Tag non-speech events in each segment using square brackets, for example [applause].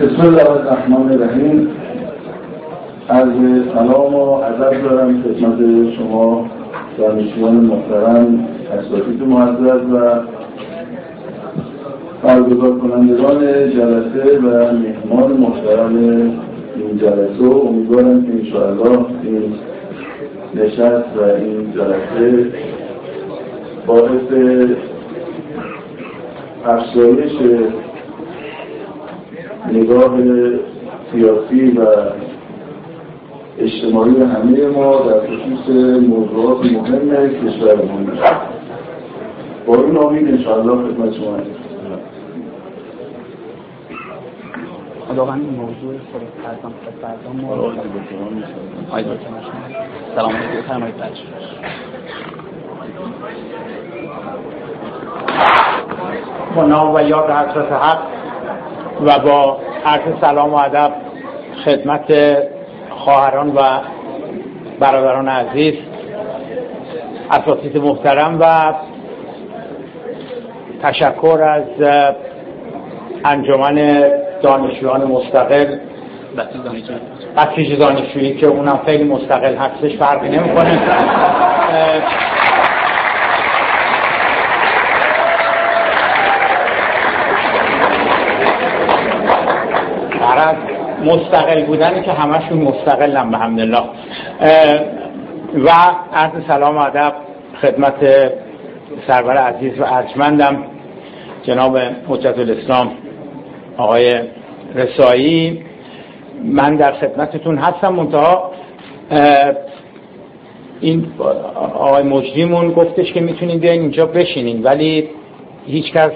بسم الله الرحمن الرحیم. از سلام و ادب دارم خدمت شما دانشجویان محترم اساتید معزز و برگزار کنندگان جلسه و مهمان محترم این جلسه و امیدوارم که انشاءالله این نشست و این جلسه باعث افزایش نگاه سیاسی و اجتماعی همه ما در خصوص موضوعات مهم کشورمون با این امید انشاءالله خدمت شما خداوند این موضوع خود فرزان فرزان ما رو سلام علیکم. فرمایید با نام و یاد حضرت حق و با عرض سلام و ادب خدمت خواهران و برادران عزیز اساتید محترم و تشکر از انجمن دانشجویان مستقل بسیج دانشجویی که اونم خیلی مستقل هستش فرقی نمی‌کنه. مستقل بودن که همشون مستقلن به همدلله. و عرض سلام و ادب خدمت سرور عزیز و ارجمندم جناب حجت الاسلام آقای رسایی من در خدمتتون هستم منتها این آقای مجریمون گفتش که می‌تونید بیاین اینجا بشینین ولی هیچکس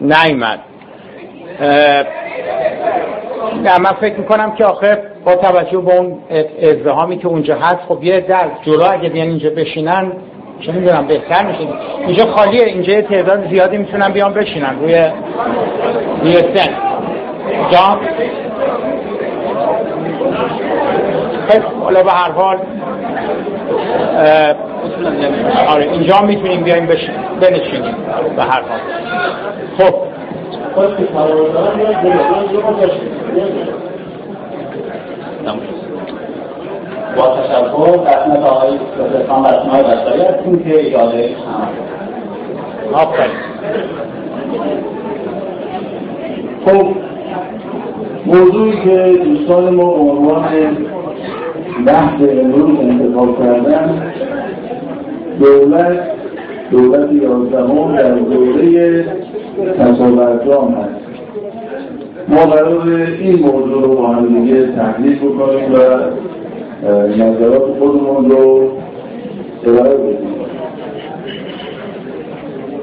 نیمد نه من فکر می‌کنم که آخر با توجه به اون ازدهامی که اونجا هست خب یه در جلو اگه بیان اینجا بشینن چه می‌دونم بهتر میشه. اینجا خالیه اینجا تعداد زیادی می‌تونن بیان بشینن روی روی سن. جا خب حالا به هر حال آره اینجا می‌تونیم بیایم بنشینیم به هر حال. خب. با تشکر قسمت آقای پروفسور رسمای بشاری هستیم که اجازه آفرین خب موضوعی که دوستان ما به عنوان بحث امروز انتخاب کردن دولت دولت یازدهم در دوره تصاورجام هست. ما قرار این موضوع رو با هم دیگه تحلیل بکنیم و نظرات خودمون رو ارائه بدیم.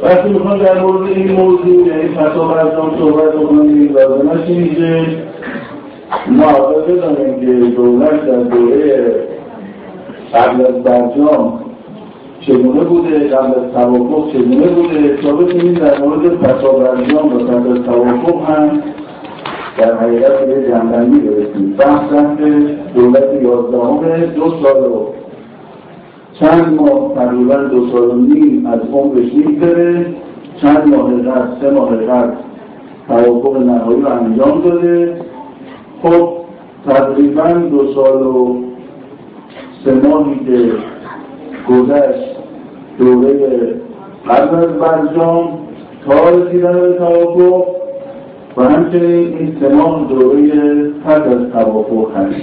وقتی می‌خوام در مورد این موضوع یعنی تصاورجام صحبت بکنیم لازمش اینه که ما اول بدانیم که دولت در دوره قبل از برجام چگونه بوده؟ قبل از توافق چگونه بوده؟ تا بتونیم در مورد تصاورجام و قبل از توافق هم در حقیقت به جنبندی برسیم بحث دولت یازدهم دو سال و چند ماه تقریبا دو سال و نیم از عمرش میگذره. چند ماه قبل سه ماه قبل توافق نهایی رو انجام داده. خب تقریبا دو سال و سه ماهی که گذشت. دوره قبل از برجام تا رسیدن به توافق و همچنین این سه دوره پس از توافق هست.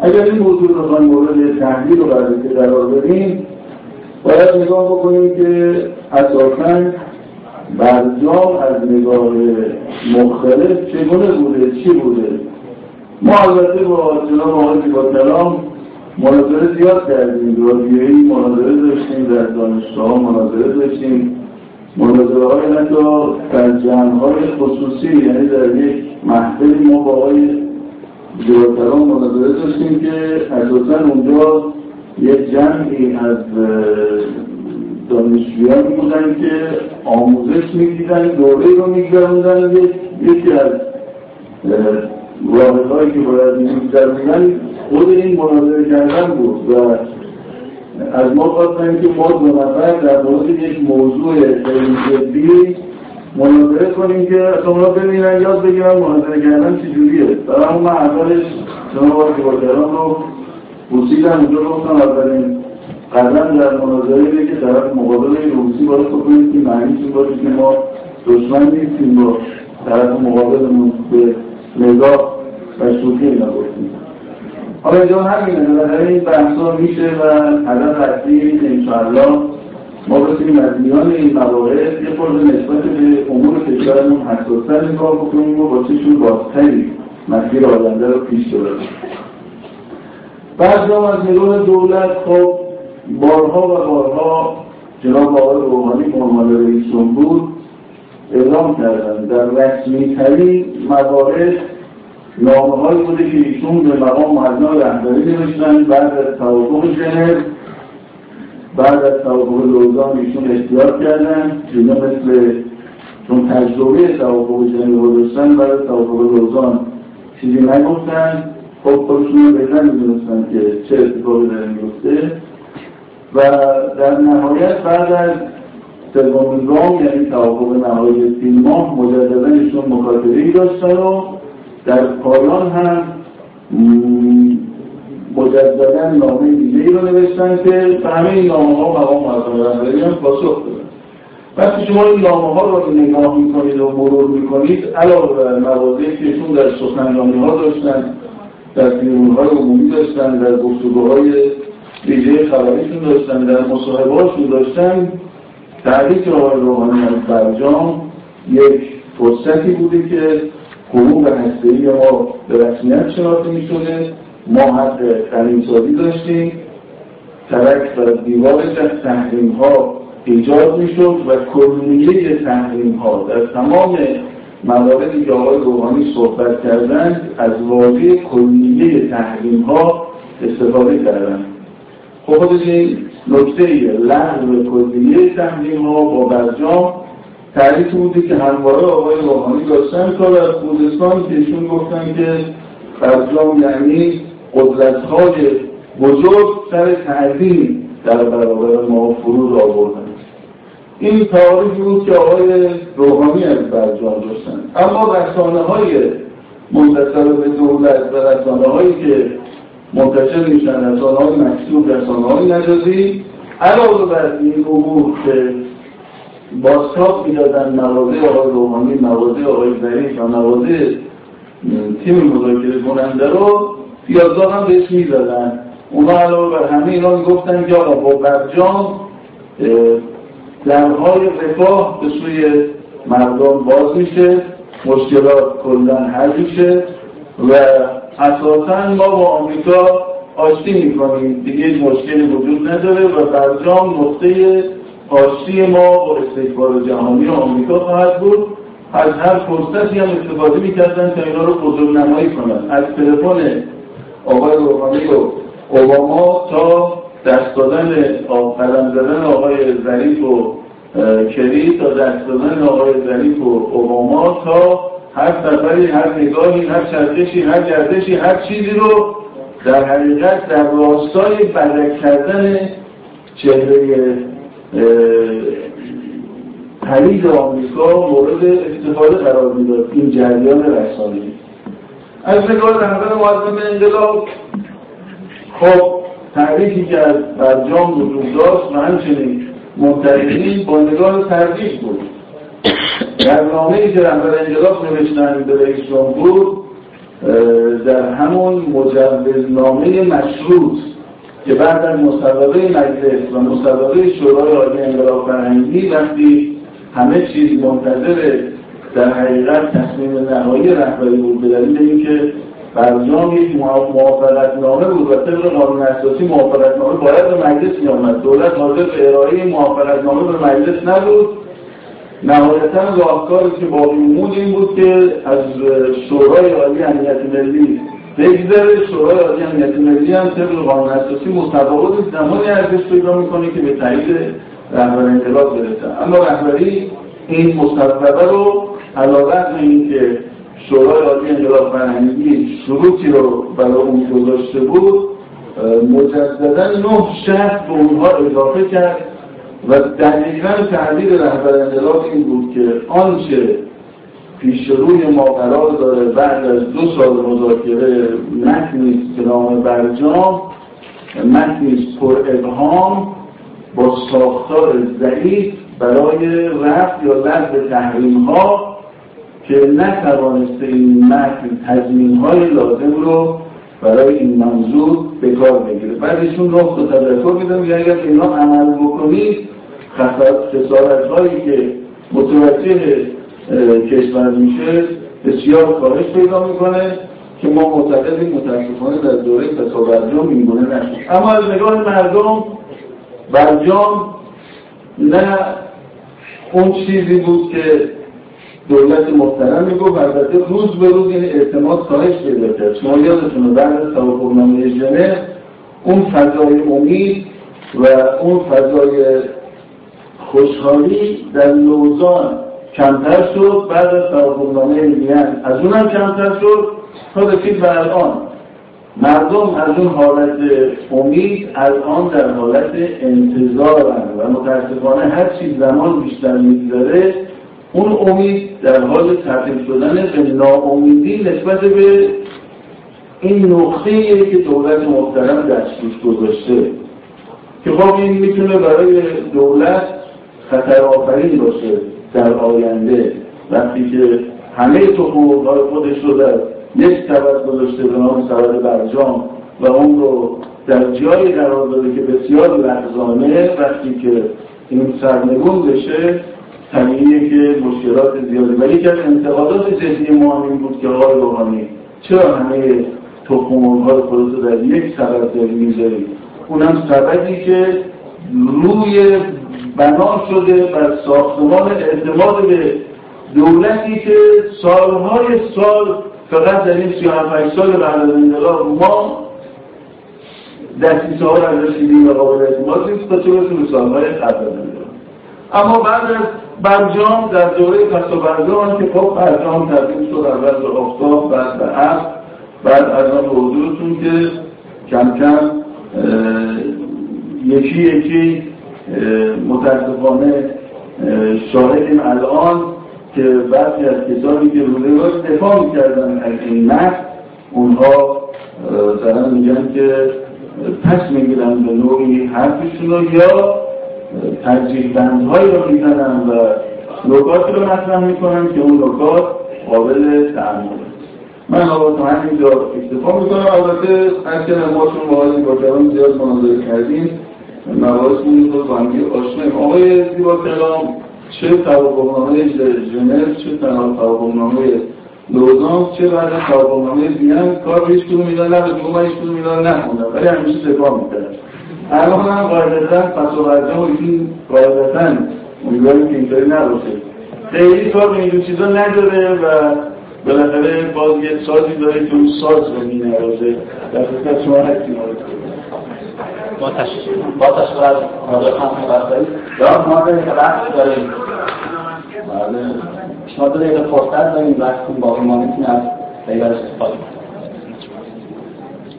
اگر این موضوع رو بخوایم مورد تحلیل و بررسی قرار بدیم باید نگاه بکنیم که اساسا برجام از نگاه مختلف چگونه بوده چی بوده؟ ما البته با جناب آقای با کلام مناظره زیاد کردیم رادیویی مناظره داشتیم در دانشگاه مناظره داشتیم. مناظره های حتی در جمع های خصوصی یعنی در یک محفلی ما با آقای جواتران مناظره داشتیم که اساسا اونجا یک جمعی از دانشجویان بودن که آموزش می‌دیدن دوره رو میگذروندن یکی از واحدهایی که باید میگذروندن خود این مناظره کردن بود و از ما خواستن که ما دو نفر در مورد یک موضوع خیلی جدی مناظره کنیم که شما ببینن یاد بگیرن مناظره کردن چجوریه. برای من اولش شما با دیوارگران رو بوسیدن اونجا گفتم اولین قدم در مناظره که طرف مقابل روسی باید کنید که معنیش این باشه که ما دشمن نیستیم با طرف مقابلمون به نگاه و شوخی نگفتیم حالا اینجا همینه در این بحثا میشه و هدف اصلی انشاءالله. ما بسیم از میان این مواقع یه خورده نسبت به امور کشورمون حساستر نگاه بکنیم و با چشون بازتری مسیر آینده رو پیش ببریم. بعد از نگاه دولت خب بارها و بارها جناب آقای روحانی فرمان رئیس جمهور اعلام کردن در رسمی ترین موارد نامه های بوده که ایشون به مقام معظم رهبری نوشتن بعد از توافق ژنو بعد از توافق لوزان ایشون اختیار کردن اینا مثل چون تجربه توافق ژنو داشتن بعد از توافق لوزان چیزی نگفتن. خب خودشون بهتر می‌دونستن که چه اتفاقی داره میفته و در نهایت بعد از سومین گام یعنی توافق نهایی تیم ماه مجددا ایشون مکاتبه داشتن و در پایان هم مجددا نامه دیگه ای رو نوشتن که به همه این نامه ها مقام معظم هم پاسخ دادن. وقتی شما این نامه ها رو نگاه می‌کنید و مرور می‌کنید علاوه بر مواضعی که ایشون در سخنرانی ها داشتن در های عمومی داشتن در گفتگوهای ویژه خبریشون داشتن در مصاحبهاشون داشتن تحریک آقای روحانی از برجام یک فرصتی بوده که حقوق هسته‌ای ما به رسمیت شناخته می‌شده ما حق خلیمسازی داشتیم. ترک و دیوار تحریم ها ایجاد می‌شد و کلیه تحریم ها در تمام مواردی که آقای روحانی صحبت کردند از واژه کلیه تحریم ها استفاده کردند خب خودش این نکته لغو کلیه تحریم ها با برجام تعریف بوده که همواره آقای روحانی داشتن کار از خوزستان که ایشون گفتن که برجام یعنی قدرت های بزرگ سر تعظیم در برابر ما فرود آوردن. این تعریفی بود که آقای روحانی از برجام داشتن. اما رسانه های منتصر به دولت و رسانه هایی که منتشر میشن رسانه های مکسوب رسانه های نجازی علاوه بر این امور که بازتاب می‌دادن مواضع آقای روحانی مواضع آقای ظریف و مواضع تیم مذاکره کننده رو پیازدار هم بهش می‌زدن اونا علاوه بر همه اینا می‌گفتن که آقا با برجام درهای رفاه به سوی مردم باز میشه مشکلات کلن حل میشه و اساسا ما با آمریکا آشتی می‌کنیم. دیگه مشکلی وجود نداره و برجام نقطه آشتی ما با استکبار جهانی آمریکا خواهد بود. از هر فرصتی هم استفاده می‌کردن تا اینا رو بزرگ نمایی کنن از تلفن آقای روحانی و اوباما تا دست دادن قدم زدن آقای ظریف و کری تا دست دادن آقای ظریف و اوباما تا هر سفری هر نگاهی هر چرخشی هر گردشی هر چیزی رو در حقیقت در راستای بدک کردن چهره پرید آمریکا مورد استفاده قرار می‌داد. این جریان رسانه‌ای. از نگاه رهبر معظم انقلاب خب تعریفی که از برجام وجود داشت و همچنین منتقدین با نگاه تردید بود. در نامه که رهبر انقلاب نوشتن به رئیس جمهور در همون مجوزنامه مشروط که بعد از مصوبه مجلس و مصوبه شورای عالی انقلاب فرهنگی وقتی همه چیز منتظر در حقیقت تصمیم نهایی رهبری بود به دلیل اینکه برجام یک موافقت نامه بود و طبق قانون اساسی موافقت نامه باید به مجلس می آمد دولت حاضر به ارائه موافقت نامه به مجلس نبود. نهایتا راهکاری که باقی موند این بود که از شورای عالی امنیت ملی بگذره شورای عالی امنیت ملی هم طبق قانون اساسی متفاوت زمانی ارزش پیدا می‌کنه که به تایید رهبر انقلاب برسه. اما رهبری این مصوبه رو علاوه این که شورای عالی انقلاب فرهنگی شروطی رو برای اون گذاشته بود مجددا نه شهر به اونها اضافه کرد و دقیقا تعدیل رهبر انقلاب این بود که آنچه پیش روی ما قرار داره بعد از دو سال مذاکره متنی که برجام متنی پر ابهام با ساختار ضعیف برای رفت یا لغو تحریم ها که نتوانسته این متن تضمین های لازم رو برای این منظور به کار بگیره. بعدشون رو به تذکر میدم یا اگر اینا عمل بکنید خسارت هایی که متوجه کشور میشه بسیار کارش پیدا می‌کنه که ما معتقدیم متاسفانه در دوره فسا برجام اینگونه نشد. اما از نگاه مردم برجام نه اون چیزی بود که دولت محترم می‌گفت. البته روز به روز این اعتماد کاهش پیدا کرد. شما یادتونه بعد از توافقنامه ژنو اون فضای امید و اون فضای خوشحالی در لوزان کمتر شد بعد از توافقنامه وین از اونم کمتر شد تا رسید به الان مردم از اون حالت امید الان در حالت انتظارن و متاسفانه هر چیز زمان بیشتر میگذره اون امید در حال تبدیل شدن به ناامیدی نسبت به این نقطه که دولت محترم دستش گذاشته. که خب این می‌تونه برای دولت خطر آفرین باشه. در آینده. وقتی که همه های خودش رو در یک سبد گذاشته به نام سبد برجام و اون رو در جایی قرار داده که بسیار لحظانه وقتی که این سرنگون بشه طبیعیه که مشکلات زیادی. ولی که انتقادات جدی ما این بود که آقای روحانی چرا همه تخم های خودت رو در یک سبد داری می‌ذاری؟ اونم سبدی که روی بنا شده بر ساختمان اعتماد به دولتی که سالهای سال فقط در این 37 سال بعد از انقلاب ما دستی ها رو ازش دیدیم و قابل اعتماد نیست تا چه به سالهای قبل اما بعد از برجام در دوره پس و برجام که خب برجام تبدیل شد اول به آفتاب بعد به عصر بعد از آن حضورتون که کم کم یکی یکی متاسفانه شاهدیم الان که بعضی از کسانی که روی رو دفاع می‌کردن از این متن اونها دارن میگن که پس می‌گیرن به نوعی حرفشون رو یا ترجیح بندهایی رو می‌زنن و نکاتی رو مطرح می‌کنن که اون نکات قابل تعمل من آقا تو همینجا اکتفا می‌کنم. البته هر که ما چون با کلام زیاد مناظره کردیم مباحث رو با همگی آشناییم آقای زیبا کلام چه توافقنامه ژنو چه توافقنامه لوزان چه بعد توافقنامه وین کار هیچ کدوم اینا نبود. من هیچ کدوم اینا نخوندم. ولی همیشه دفاع می‌کردم. الان هم قاعدتا پس و برجام این قاعدتا امیدواریم که اینطوری نباشه. خیلی کار به این چیزا نداره و بالاخره باز یه سازی داره که اون ساز رو می نوازه در خصوص شما هستی با تشکر از حاضر خانم برداری. یا ما داریم وقت داریم. شما دو دقیقه فرصت داریم وقت باقی ما می‌تونیم از غیبرش استفاده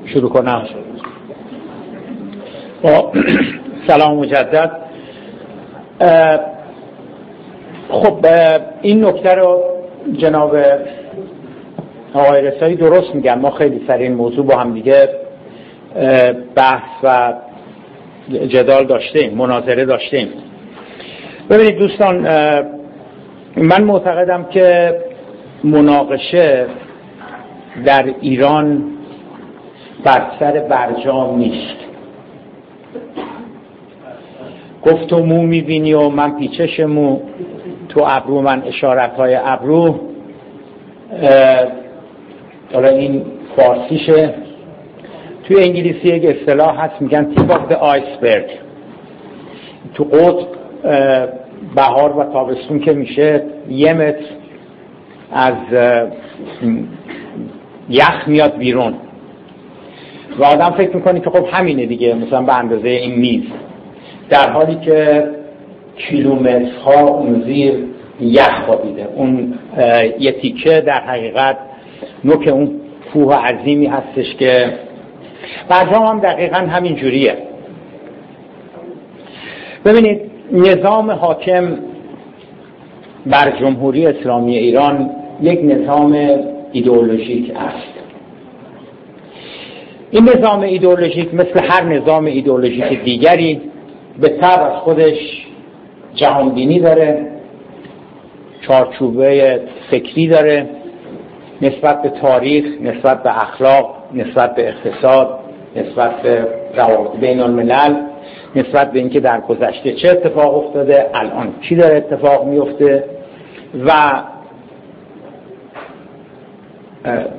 شروع کنم. با سلام مجدد. خب این نکته رو جناب آقای رسایی درست میگن. ما خیلی سر این موضوع با هم دیگه بحث و جدال داشتیم مناظره داشتیم. ببینید دوستان من معتقدم که مناقشه در ایران بر سر برجام نیست. گفت و مو می‌بینی و من پیچش مو تو ابرو من اشارت های ابرو حالا این فارسیشه. توی انگلیسی یک اصطلاح هست میگن تیپ آف آیسبرگ تو قطب بهار و تابستون که میشه یه متر از یخ میاد بیرون. و آدم فکر می‌کنی که خب همینه دیگه مثلا به اندازه این میز. در حالی که کیلومترها اون زیر یخ خوابیده. اون یه تیکه در حقیقت نوک اون کوه عظیمی هستش که برجام هم دقیقا همین جوریه. ببینید نظام حاکم بر جمهوری اسلامی ایران یک نظام ایدئولوژیک است. این نظام ایدئولوژیک مثل هر نظام ایدئولوژیک دیگری به طب از خودش جهانبینی داره چارچوبه فکری داره نسبت به تاریخ نسبت به اخلاق نسبت به اقتصاد نسبت به روابط بین الملل نسبت به اینکه در گذشته چه اتفاق افتاده الان چی داره اتفاق میفته و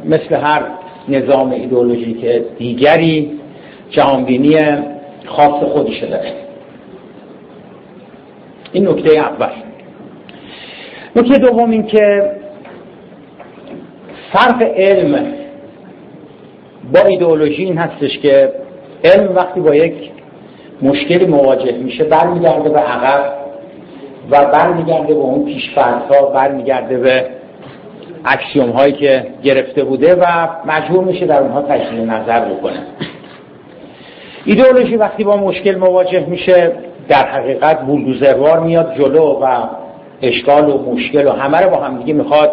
مثل هر نظام ایدئولوژیک دیگری جهانبینی خاص خودشه داره. این نکته اول. نکته دوم این که فرق علم با ایدئولوژی این هستش که علم وقتی با یک مشکلی مواجه میشه برمیگرده به عقب و برمیگرده به اون پیشفرزها برمیگرده به اکسیوم هایی که گرفته بوده و مجبور میشه در اونها تجدید نظر بکنه. ایدئولوژی وقتی با مشکل مواجه میشه در حقیقت بولدوزروار میاد جلو و اشکال و مشکل و همه رو با هم دیگه می‌خواد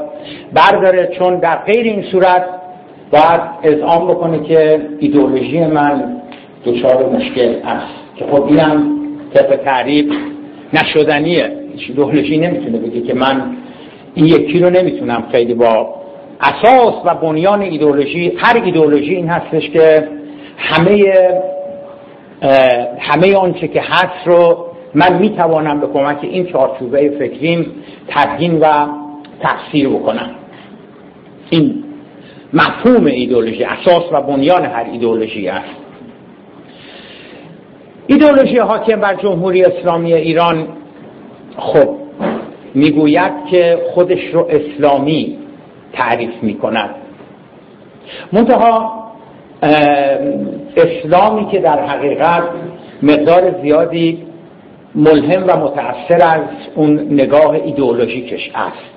برداره چون در غیر این صورت باید اذعان بکنه که ایدئولوژی من دچار مشکل است. که خب اینم طبق تعریف نشدنیه. ایدئولوژی نمی‌تونه بگه که من این یکی رو نمی‌تونم خیلی با اساس و بنیان ایدئولوژی هر ایدئولوژی این هستش که همه همه آنچه که هست رو من می‌توانم به کمک این چارچوبه فکریم تدهین و تفسیر بکنم. این مفهوم ایدئولوژی اساس و بنیان هر ایدئولوژی است. ایدئولوژی حاکم بر جمهوری اسلامی ایران خب می‌گوید که خودش رو اسلامی تعریف می‌کند. منتها اسلامی که در حقیقت مقدار زیادی ملهم و متأثر از اون نگاه ایدئولوژیکش است.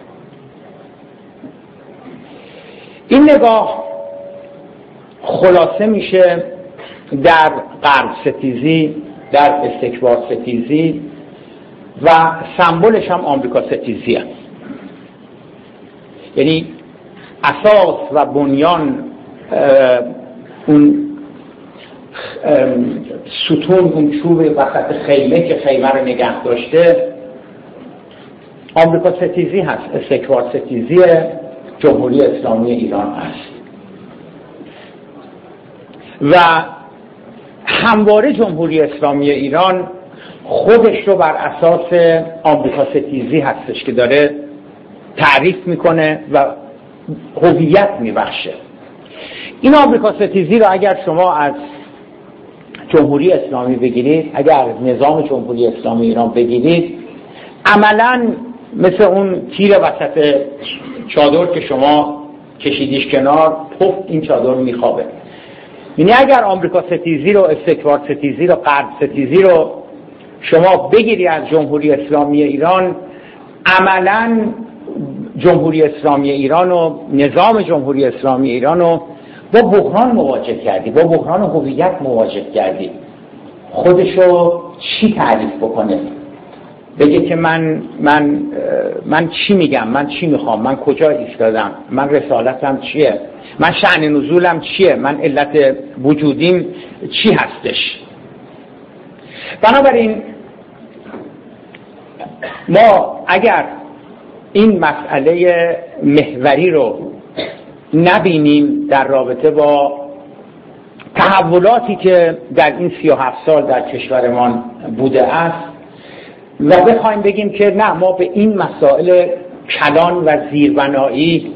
این نگاه خلاصه میشه در غرب ستیزی در استکبار ستیزی و سمبلش هم آمریکا ستیزی یعنی اساس و بنیان اون ستون اون چوب وسط خیمه که خیمه رو نگه داشته آمریکا ستیزی هست استکبار ستیزی جمهوری اسلامی ایران است. و همواره جمهوری اسلامی ایران خودش رو بر اساس آمریکا ستیزی هستش که داره تعریف می‌کنه و هویت میبخشه. این آمریکا ستیزی رو اگر شما از جمهوری اسلامی بگیرید اگر نظام جمهوری اسلامی ایران بگیرید عملا مثل اون تیر وسط چادر که شما کشیدیش کنار پف این چادر میخوابه. یعنی اگر آمریکا ستیزی رو استکبار ستیزی رو غرب ستیزی رو شما بگیری از جمهوری اسلامی ایران عملا جمهوری اسلامی ایران و نظام جمهوری اسلامی ایران رو با بحران مواجه کردی با بحران هویت مواجه کردی. خودشو چی تعریف بکنه؟ بگه که من من من چی میگم؟ من چی می‌خوام؟ من کجا ایستادم؟ من رسالتم چیه؟ من شعن نزولم چیه؟ من علت وجودیم چی هستش؟ بنابراین ما اگر این مسئله محوری رو نبینیم در رابطه با تحولاتی که در این سی و هفت سال در کشورمان بوده است و بخوایم بگیم که نه ما به این مسائل کلان و زیربنایی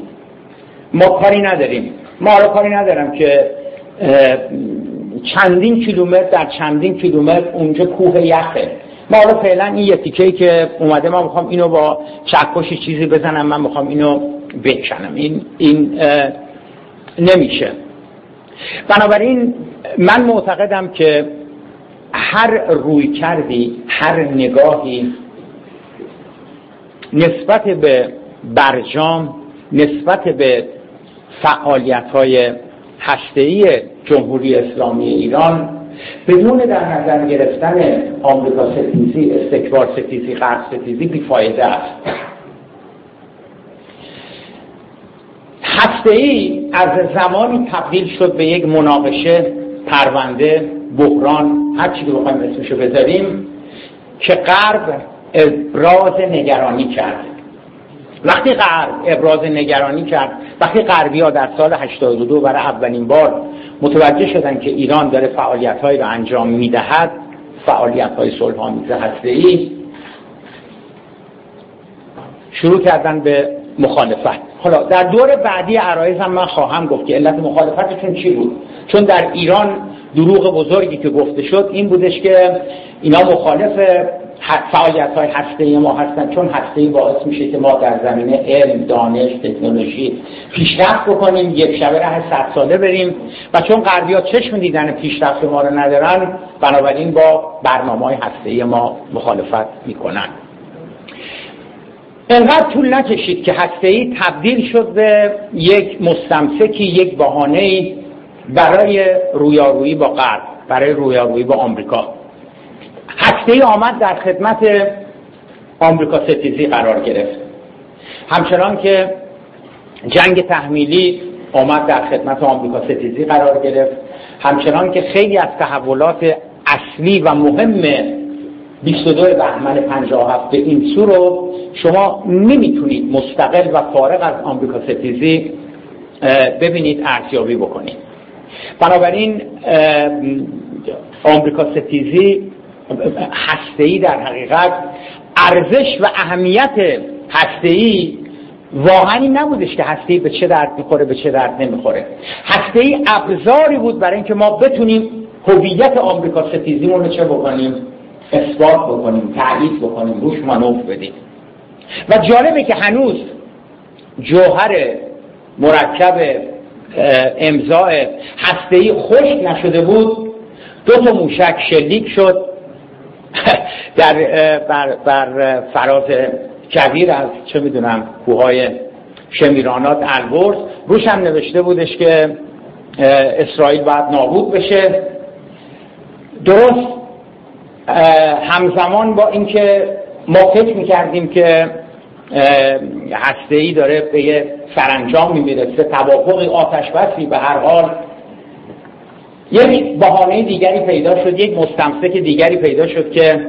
ما کاری نداریم. ما رو کاری ندارم که چندین کیلومتر در چندین کیلومتر اونجا کوه یخه. ما رو فعلا این یه تیکه که اومده ما می‌خوام اینو با چکشی چیزی بزنم من می‌خوام اینو بکنم این, این نمیشه. بنابراین من معتقدم که هر روی کردی هر نگاهی نسبت به برجام نسبت به فعالیت های هسته‌ای جمهوری اسلامی ایران بدون در نظر گرفتن آمریکا ستیزی استکبار ستیزی غرب ستیزی بیفایده است. هسته از زمانی تبدیل شد به یک مناقشه پرونده بحران هر چی رو بخوایم اسمشو بذاریم که غرب ابراز نگرانی کرد. وقتی غرب ابراز نگرانی کرد وقتی غربی ها در سال 82 برای اولین بار متوجه شدن که ایران داره فعالیت هایی رو انجام می‌دهد فعالیت های صلح آمیز هسته ای شروع کردن به مخالفت. حالا در دور بعدی عرایز هم من خواهم گفت که علت مخالفتشون چی بود؟ چون در ایران دروغ بزرگی که گفته شد این بودش که اینا مخالف فعالیت های هسته ما هستن. چون هسته باعث میشه که ما در زمینه علم دانش تکنولوژی پیشرفت بکنیم یک شبه ره صد ساله بریم. و چون غربی ها چشم دیدن پیشرفت ما رو ندارن بنابراین با برنامه های هسته ما مخالفت می‌کنن. انقدر طول نکشید که هسته ای تبدیل شد به یک مستمسکی یک بهانه برای رویارویی با غرب برای رویارویی با آمریکا. هسته آمد در خدمت آمریکا ستیزی قرار گرفت. همچنان که جنگ تحمیلی آمد در خدمت آمریکا ستیزی قرار گرفت. همچنان که خیلی از تحولات اصلی و مهم 22 بهمن 57 به این سو رو شما نمی‌تونید مستقل و فارغ از آمریکا ستیزی ببینید ارزیابی بکنید. بنابراین آمریکا ستیزی هسته‌ای در حقیقت ارزش و اهمیت هسته‌ای واقعا این نبودش که هسته‌ای به چه درد می‌خوره به چه درد نمی‌خوره. هسته‌ای ابزاری بود برای اینکه ما بتونیم هویت آمریکا ستیزیمون رو چه بکنیم؟ اثبات بکنیم تایید بکنیم روش منوف بدیم. و جالبه که هنوز جوهر مرکب امضاء هسته‌ای خشک نشده بود. دو تا موشک شلیک شد. [laughs] در بر, بر فراز کبیر از چه می‌دونم کوههای شمیرانات البرز. روش هم نوشته بودش که اسرائیل باید نابود بشه. درست همزمان با اینکه ما فکر می‌کردیم که هسته ای داره به یه سرانجام می‌رسه توافقی آتش بسی به هر حال. یک بهانه دیگری پیدا شد یک مستمسک دیگری پیدا شد که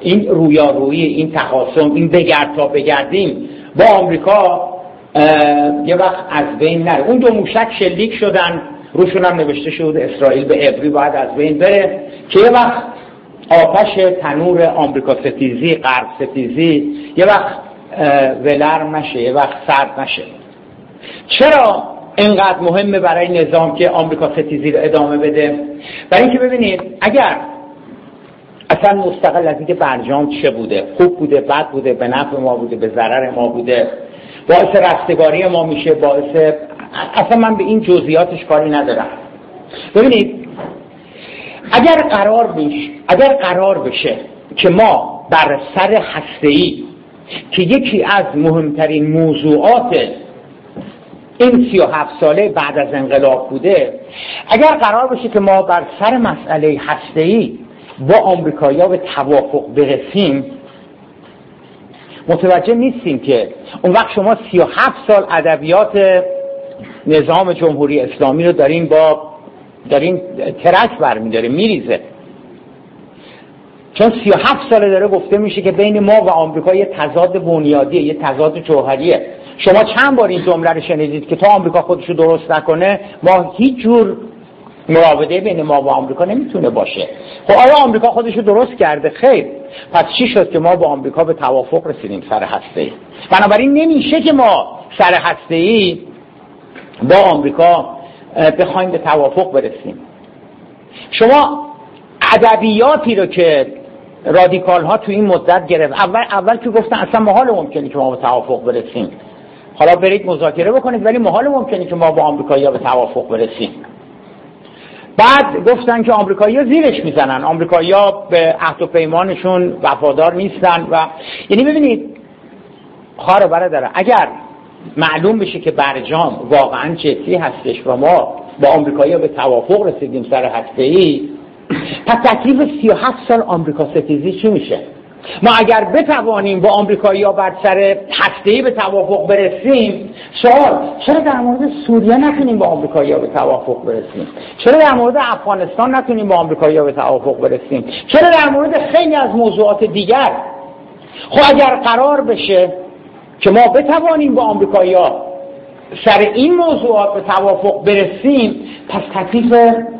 این رویارویی این تخاصم این بگرد تا بگردیم با آمریکا یه وقت از بین نره. اون دو موشک شلیک شدن. روشون هم نوشته شد اسرائیل به عبری باید از بین بره که یه وقت آتش تنور آمریکا ستیزی غرب ستیزی. یه وقت ولر نشه یه وقت سرد نشه. چرا اینقدر مهمه برای نظام که آمریکا ستیزی رو ادامه بده؟ برای اینکه ببینید اگر اصلا مستقل از اینکه برجام چه بوده خوب بوده بد بوده به نفع ما بوده به ضرر ما بوده باعث رستگاری ما میشه باعث اصلا من به این جزئیاتش کاری ندارم. ببینید اگر قرار بشه اگر قرار بشه که ما بر سر هسته که یکی از مهمترین موضوعات این سی و هفت ساله بعد از انقلاب بوده اگر قرار باشه که ما بر سر مسئله هسته‌ای با آمریکایی‌ها به توافق برسیم متوجه نیستیم که اون وقت شما سی و هفت سال ادبیات نظام جمهوری اسلامی رو دارین با دارین ترک برمیداره میریزه. چون سی و هفت ساله داره گفته میشه که بین ما و آمریکا یه تضاد بنیادیه یه تضاد جوهریه. شما چند بار این جمله رو شنیدید که تا آمریکا خودش رو درست نکنه ما هیچ جور مراوده بین ما و آمریکا نمی‌تونه باشه. خب آیا آمریکا خودش رو درست کرده؟ خیر. پس چی شد که ما با آمریکا به توافق رسیدیم سر هسته ای بنابراین نمیشه که ما سر هسته ای با آمریکا بخوایم به توافق برسیم. شما ادبیاتی رو که رادیکال ها تو این مدت گرفت اول اول که گفتن اصلا محال ممکنه که ما به توافق برسیم. حالا برید مذاکره بکنید ولی محال ممکنه که ما با آمریکایی‌ها به توافق برسیم. بعد گفتن که آمریکایی‌ها زیرش می‌زنن. آمریکایی‌ها به عهد و پیمانشون وفادار نیستن و یعنی ببینید خواهر برادر اگر معلوم بشه که برجام واقعا جدی هستش و ما با آمریکایی به توافق رسیدیم سر هسته ای پس تکلیف 37 سال آمریکا ستیزی چی میشه؟ ما اگر بتوانیم با آمریکایی ها بر سر هسته به توافق برسیم سوال چرا در مورد سوریه نتونیم با آمریکایی ها به توافق برسیم؟ چرا در مورد افغانستان نتونیم با آمریکایی ها به توافق برسیم؟ چرا در مورد خیلی از موضوعات دیگر؟ خب اگر قرار بشه که ما بتوانیم با آمریکایی ها سر این موضوعات به توافق برسیم پس تکلیف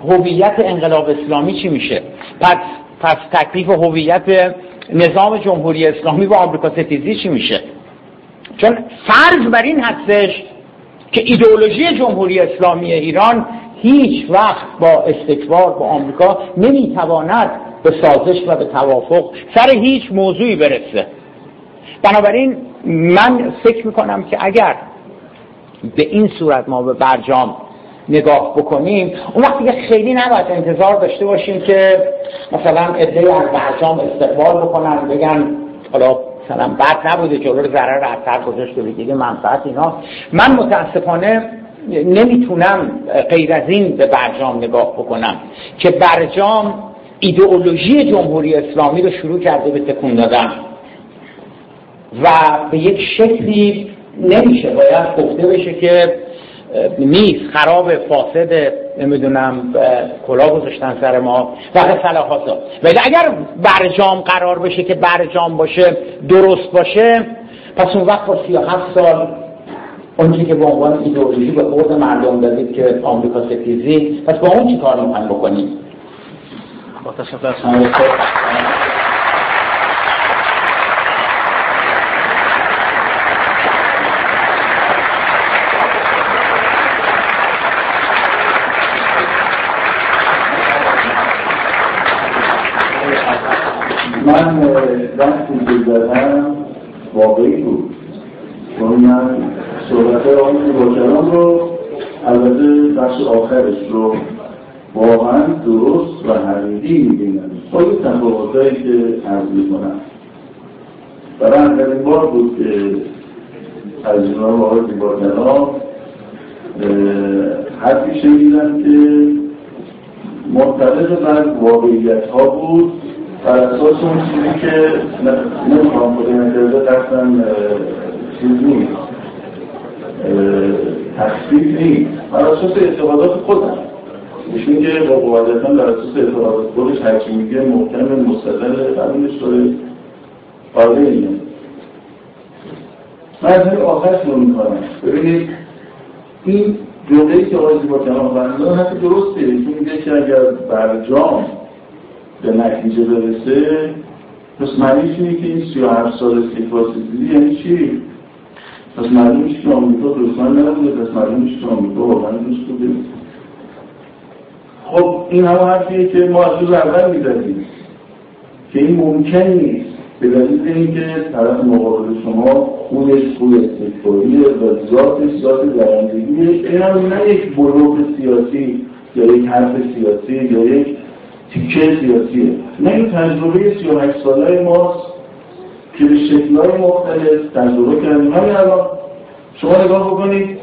هویت انقلاب اسلامی چی میشه؟ پس پس تکلیف هویت نظام جمهوری اسلامی با آمریکا ستیزی چی میشه؟ چون فرض بر این هستش که ایدئولوژی جمهوری اسلامی ایران هیچ وقت با استکبار با آمریکا نمی‌تواند به سازش و به توافق سر هیچ موضوعی برسه. بنابراین من فکر می‌کنم که اگر به این صورت ما به برجام نگاه بکنیم اون وقتی که خیلی نباید انتظار داشته باشیم که مثلا ادعای از برجام استقبال بکنن بگن حالا مثلا بد نبوده جلو ضرر اثر گذاشته بگیریم منفعت اینا. من متاسفانه نمی‌تونم غیر از این به برجام نگاه بکنم که برجام ایدئولوژی جمهوری اسلامی رو شروع کرده به تکون دادن. و به یک شکلی نمیشه باید گفته بشه که نیست خراب فاسد نمی‌دونم کلا گذاشتن سر ما و صلاحات ولی اگر برجام قرار بشه که برجام باشه درست باشه پس اون وقت با 37 سال اونچه که به عنوان ایدئولوژی به خود مردم دادید که آمریکا ستیزی پس با اون چی کار می‌خوایم بکنیم با تشکر من وقتی که زدم واقعی بود. چون من صحبت آقای با رو البته بخش آخرش رو واقعا درست و حقیقی می‌بینم. با یک تفاوتهایی که عرض می‌کنم. برای اولین بار بود که از جناب آقای زیباکلام حرفی شنیدم که مرتبط بر واقعیت ها بود. بر اساس چیزی که نمی‌خوام خود این قصدا چیز نیست. تخصیص نیست. بر اساس اعتقادات خودم. ایشون که با قواعدتا بر اساس اعتقادات خودش هرچی میگه محکم مستدل قبولش داره قاعده اینه. من از این آخر شروع می‌کنم. ببینید این جمعه که آقای زیبا کلام فرمودن حرف درسته. که میگه که اگر برجام به نتیجه برسه پس معنیش اینه که این 37 سال استکبار ستیزی یعنی چی؟ پس معلوم که آمریکا دشمن نبوده پس معلوم که آمریکا واقعا دوست بوده. خب این همه حرفیه که ما از روز اول می‌زدیم که این ممکن نیست. به دلیل اینکه طرف مقابل شما خویش خوی استکباریه و ذاتش ذات درندگیه این هم نه یک بلوغ سیاسی یا یک حرف سیاسی یا یک تیکه سیاسیه نه این تجربه 38 ساله ماست که به شکلهای مختلف تجربه کردیم. همین الان شما نگاه بکنید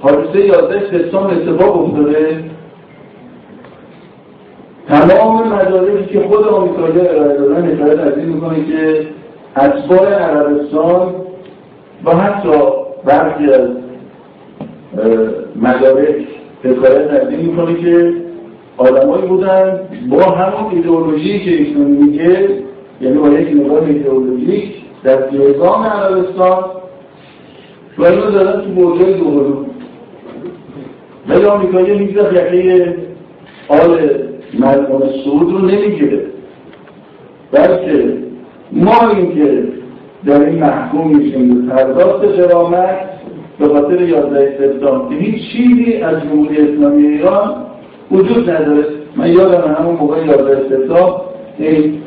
حادثه 11 سپتامبر اتفاق افتاده. تمام مدارکی که خود آمریکایی ارائه دادن از این می‌کنه که اتباع عربستان و حتی برخی از مدارک حکایت این می‌کنه که آدمایی بودن با همون ایدئولوژی که ایشون میگه یعنی با یک نظام ایدئولوژیک در نظام عربستان و اینو دادن تو برجای دوقلو ولی آمریکایی میگذار یقه آل مردم سعود رو نمی‌گیره. بلکه ما این که در این محکوم میشیم به پرداخت جرامت به خاطر یازده سپتامبر که هیچ چیزی از جمهوری اسلامی ایران وجود نداره. من یادم همون موقع یاد استثاب این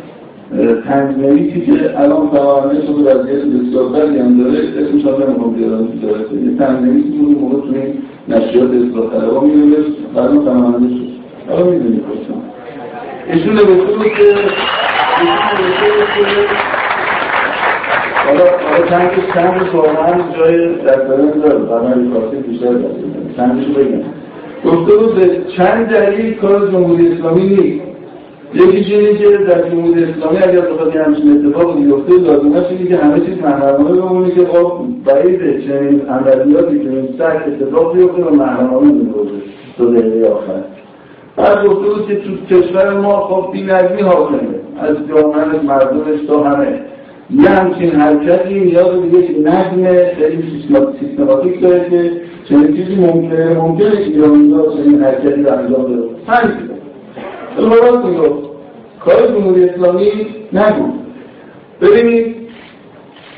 تنظیمیتی که الان فراهمه شده از یه بسیار بدی هم داره اسمش هم نمی‌خوام بیارم تجارت یه تنظیمیتی بود موقع تو این نشریات اصلاح طلبا می‌نوشت بعد اون فراهمه شد. حالا می‌دونی خودشون ایشون نوشته بود که که حالا حالا چند چند واقعا جای دستانه داره. برای کافی بیشتر دست چندشو بگم؟ گفته بود به چند دلیل کار جمهوری اسلامی نیست. یکی اینه که در جمهوری اسلامی اگر بخواد یه همچین اتفاق بیفته لازمش اینه که همه چیز محرمانه بمونه که خب بعیده چنین عملیاتی که این سک اتفاق بیفته و محرمانه میگوزه تا دقیقه آخر. بعد گفته بود که تو کشور ما خب بی نظمی حاکمه. از جامعه مردمش تا همه. یه همچین حرکتی نیاز به یک نظم خیلی سیستماتیک داره که چنین چیزی ممکنه ممکنه ایرانی‌ها چنین حرکتی رو انجام بده. همین راست می‌گفت کار جمهوری اسلامی نگو ببینید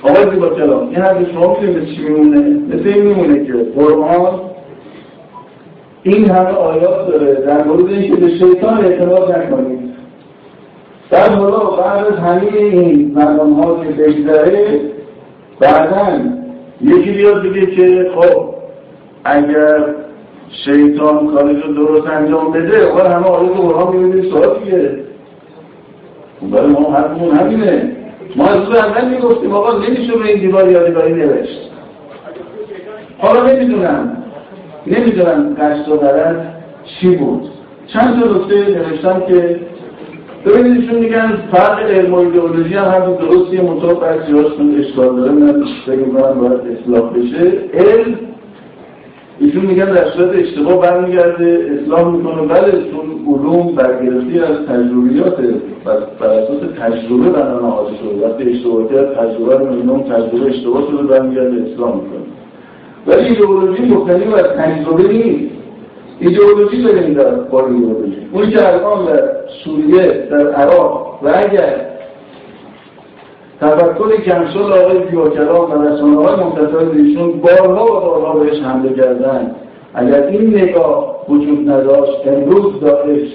آقای زیبا کلام این حرف شما می‌تونید چی میمونه؟ مثل این میمونه که قرآن این همه آیات داره. در مورد اینکه به شیطان اعتماد نکنید. در حالا بعد از همه این مقام ها که بگذره بعدا یکی بیاد بگه که خب اگر شیطان کاری رو درست انجام بده آقا همه آیات قرآن می‌بینید سوال دیگه. برای ما حرفمون همینه. ما از روز اول می‌گفتیم آقا نمیشه به این دیوار یادگاری نوشت. حالا نمی‌دونم. نمی‌دونم قصد و چی بود. چند تا نکته نوشتم که ببینید چون میگن فرق علم و ایدئولوژی هم هم درستی منطقه بعضی هاشون اشکال داره. من فکر می‌کنم باید اصلاح بشه. علم ایشون میگن در صورت اشتباه برمیگرده اصلاح می‌کنه. بله چون علوم برگرفتی از تجربیات بر اساس تجربه بنا نهاده شده. وقتی اشتباه کرد تجربه رو تجربه اشتباه شده برمیگرده اصلاح می‌کنه. ولی ایدئولوژی مختلف از تجربه نیست. ایدئولوژی داریم در بار ایدئولوژی اونی که الان در سوریه در عراق و اگر تفکر کمسال آقای بیاکلام و رسانه های منتصر ایشون بارها و بارها بهش حمله کردن. اگر این نگاه وجود نداشت امروز داعش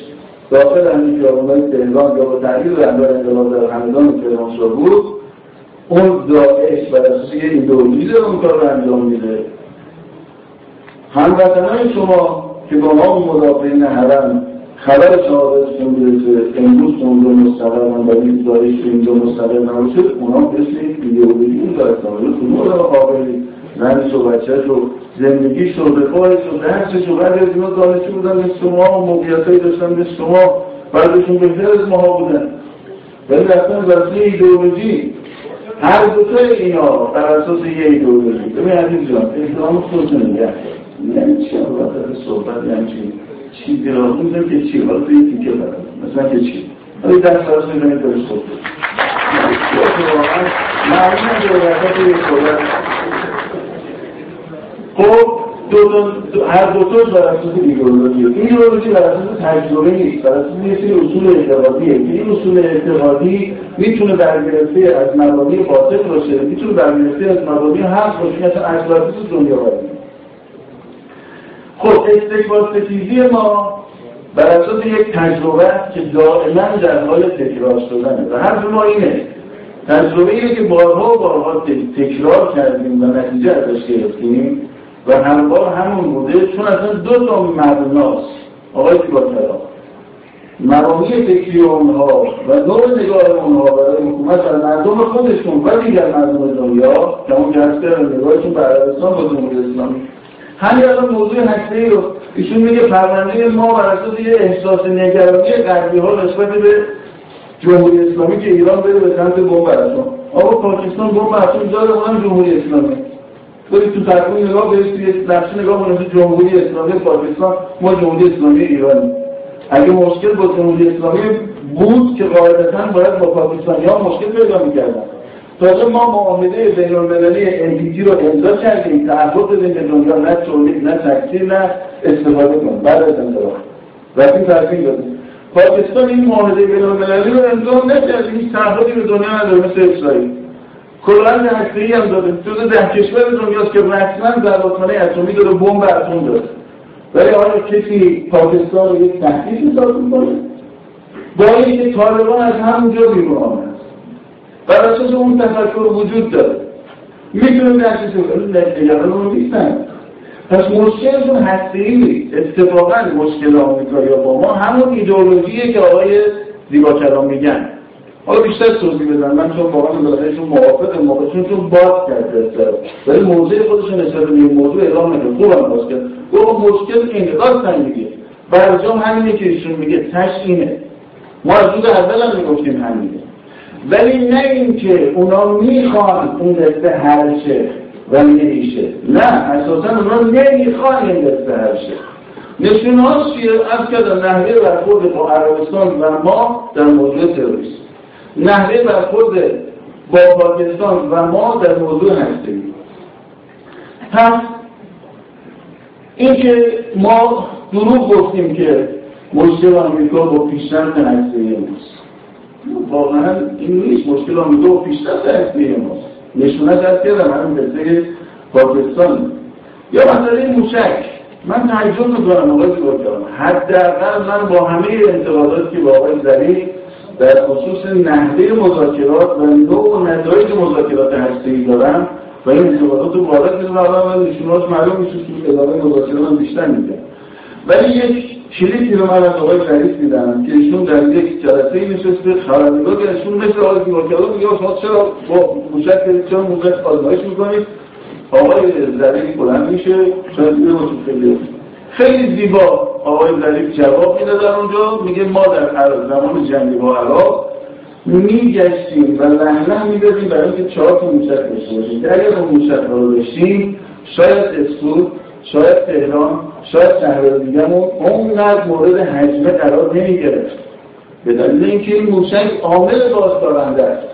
داخل همین خیابانهای تهران یا با تغییر رهبر انقلاب در همدان کرمانشاه بود اون داعش بر اساس یه ایدئولوژی داره اون کار رو انجام میده. هموطنان شما که با ما مدافعین حرم خبر شهادتشون برسه امروز اونجا مستقر من ولی داعش اینجا مستقر نباشه اونا مثل ایدئولوژی دارستان تو نور قابلی زنش و بچهش و زندگیش و رفاهش و درسش و بعد از اینا دانشجو بودن مثل شما و موقعیتهایی داشتن مثل شما. بعدشون بهتر از ماها بودن. ولی رفتن واسه ایدئولوژی هر دوتای اینا بر اساس یه ایدئولوژی. ببین عزیز جان احترام خودتون نگه یعنی چی صحبت یعنی چیزی را می‌دونم که چی حالا توی تیکه برم مثلا که چی ولی در سرس می‌دونی داره صحبت واقعا معلومه که روایت توی صحبت خب هر دو تا بر اساس ایدئولوژی این ایدئولوژی بر اساس تجربه نیست بر اساس یه سری اصول اعتقادیه این اصول اعتقادی می‌تونه برگرفته از مبانی باطل باشه می‌تونه برگرفته از مبانی حق باشه که اصلا دنیا باید خب استکبار ستیزی ما. بر اساس یک تجربه که دائما در حال تکرار شدنه. و حرف ما اینه. تجربه اینه که بارها و بارها تکرار کردیم و نتیجه ازش گرفتیم و هر بار همون بوده چون اصلا دو تا مبناست. آقای کلام مرامی فکری اونها و نوع نگاه اونها برای حکومت و مردم خودشون و دیگر مردم دنیا که اون جهاز نگاهشون به عربستان با جمهوری اسلامی. همین الان موضوع هسته رو ایشون میگه پرونده ما بر اساس یه احساس نگرانی غربی ها نسبت به جمهوری اسلامی که ایران بره به سمت بمب اتم آقا پاکستان بمب اتم داره اونم جمهوری اسلامی. برید تو ترکون نگاه برید توی نقشه نگاه کنید جمهوری اسلامی پاکستان ما جمهوری اسلامی ایرانی اگه مشکل با جمهوری اسلامی بود که قاعدتا باید با پاکستانی ها مشکل پیدا می‌کردن. تازه ما معاهده بین المللی NPT رو امضا کردیم تعهد بدیم به دنیا نه تولید نه تکثیر نه استفاده کنیم. بعد از انقلاب رفتیم تحقیق دادیم. پاکستان این معاهده بین المللی رو امضا نکرد هیچ تعهدی به دنیا نداره مثل اسرائیل. کلا هسته‌ای هم داده جز ده کشور دنیاست که رسما ضرباتخانه اتمی داره بمب اتم داره. ولی آیا کسی پاکستان رو یک تهدید حساب می‌کنه؟ با اینکه طالبان از همونجا بیرون بر اساس اون تفکر وجود داره. می‌تونه نگران رو نیستن. پس مشکلشون هستی اتفاقا مشکل آمریکا با ما همون ایدئولوژیه که آقای زیبا کلام میگن. حالا بیشتر توضیح بدم. من چون واقعا بالاخره موافق موقع چون چون باز کرد دستر ولی موضوع خودشون نسبت به موضوع اعلام نکرد خوبم باز کرد گفت مشکل اینه راست میگه برجام همینه که ایشون میگه تش اینه. ما از اول هم می‌گفتیم همینه. ولی نه اینکه اونا می‌خوان اون دسته هرشه و نمیشه. نه اساسا اونا نمی‌خوان این دسته هرشه نشون هاش چیه؟ از کردم نحوه برخورد با عربستان و ما در موضوع تروریسم. نحوه برخورد با پاکستان و ما در موضوع هستیم. پس اینکه ما دروغ گفتیم که مشکل آمریکا با پیشرفت هسته واقعا این نیست. مشکل آمریکا با پیشرفت هسته ماست نشونش از کردم همین قصه پاکستان. یا مسئله موشک. من تعجب می‌کنم آقای سورکان حداقل من با همه انتقاداتی که با آقای در خصوص نحوه مذاکرات و نوع و نتایج مذاکرات هسته‌ای دارم و این انتقادات رو وارد می‌دونم و نشونهاش معلوم میشه که ادامه مذاکرات بیشتر میده. ولی یک کلیدی رو من از آقای شریف که ایشون در یک جلسه ای نشسته خبرنگار که ایشون مثل آقای دیوارکلو میگه شما چرا با موشک چرا موشک آزمایش می‌کنید؟ آقای ظریف بلند میشه شاید دیگه خیلی خیلی زیبا آقای ظریف جواب میده در اونجا. میگه ما در زمان جنگی با عراق میگشتیم و لحنه می‌دادیم برای اینکه چهار تا موشک داشته باشیم. اگر اون موشک رو داشتیم شاید اسود شاید تهران شاید شهر دیگهمون اونقدر مورد حجمه قرار نمی‌گرفت. به دلیل اینکه این موشک عامل بازدارنده است.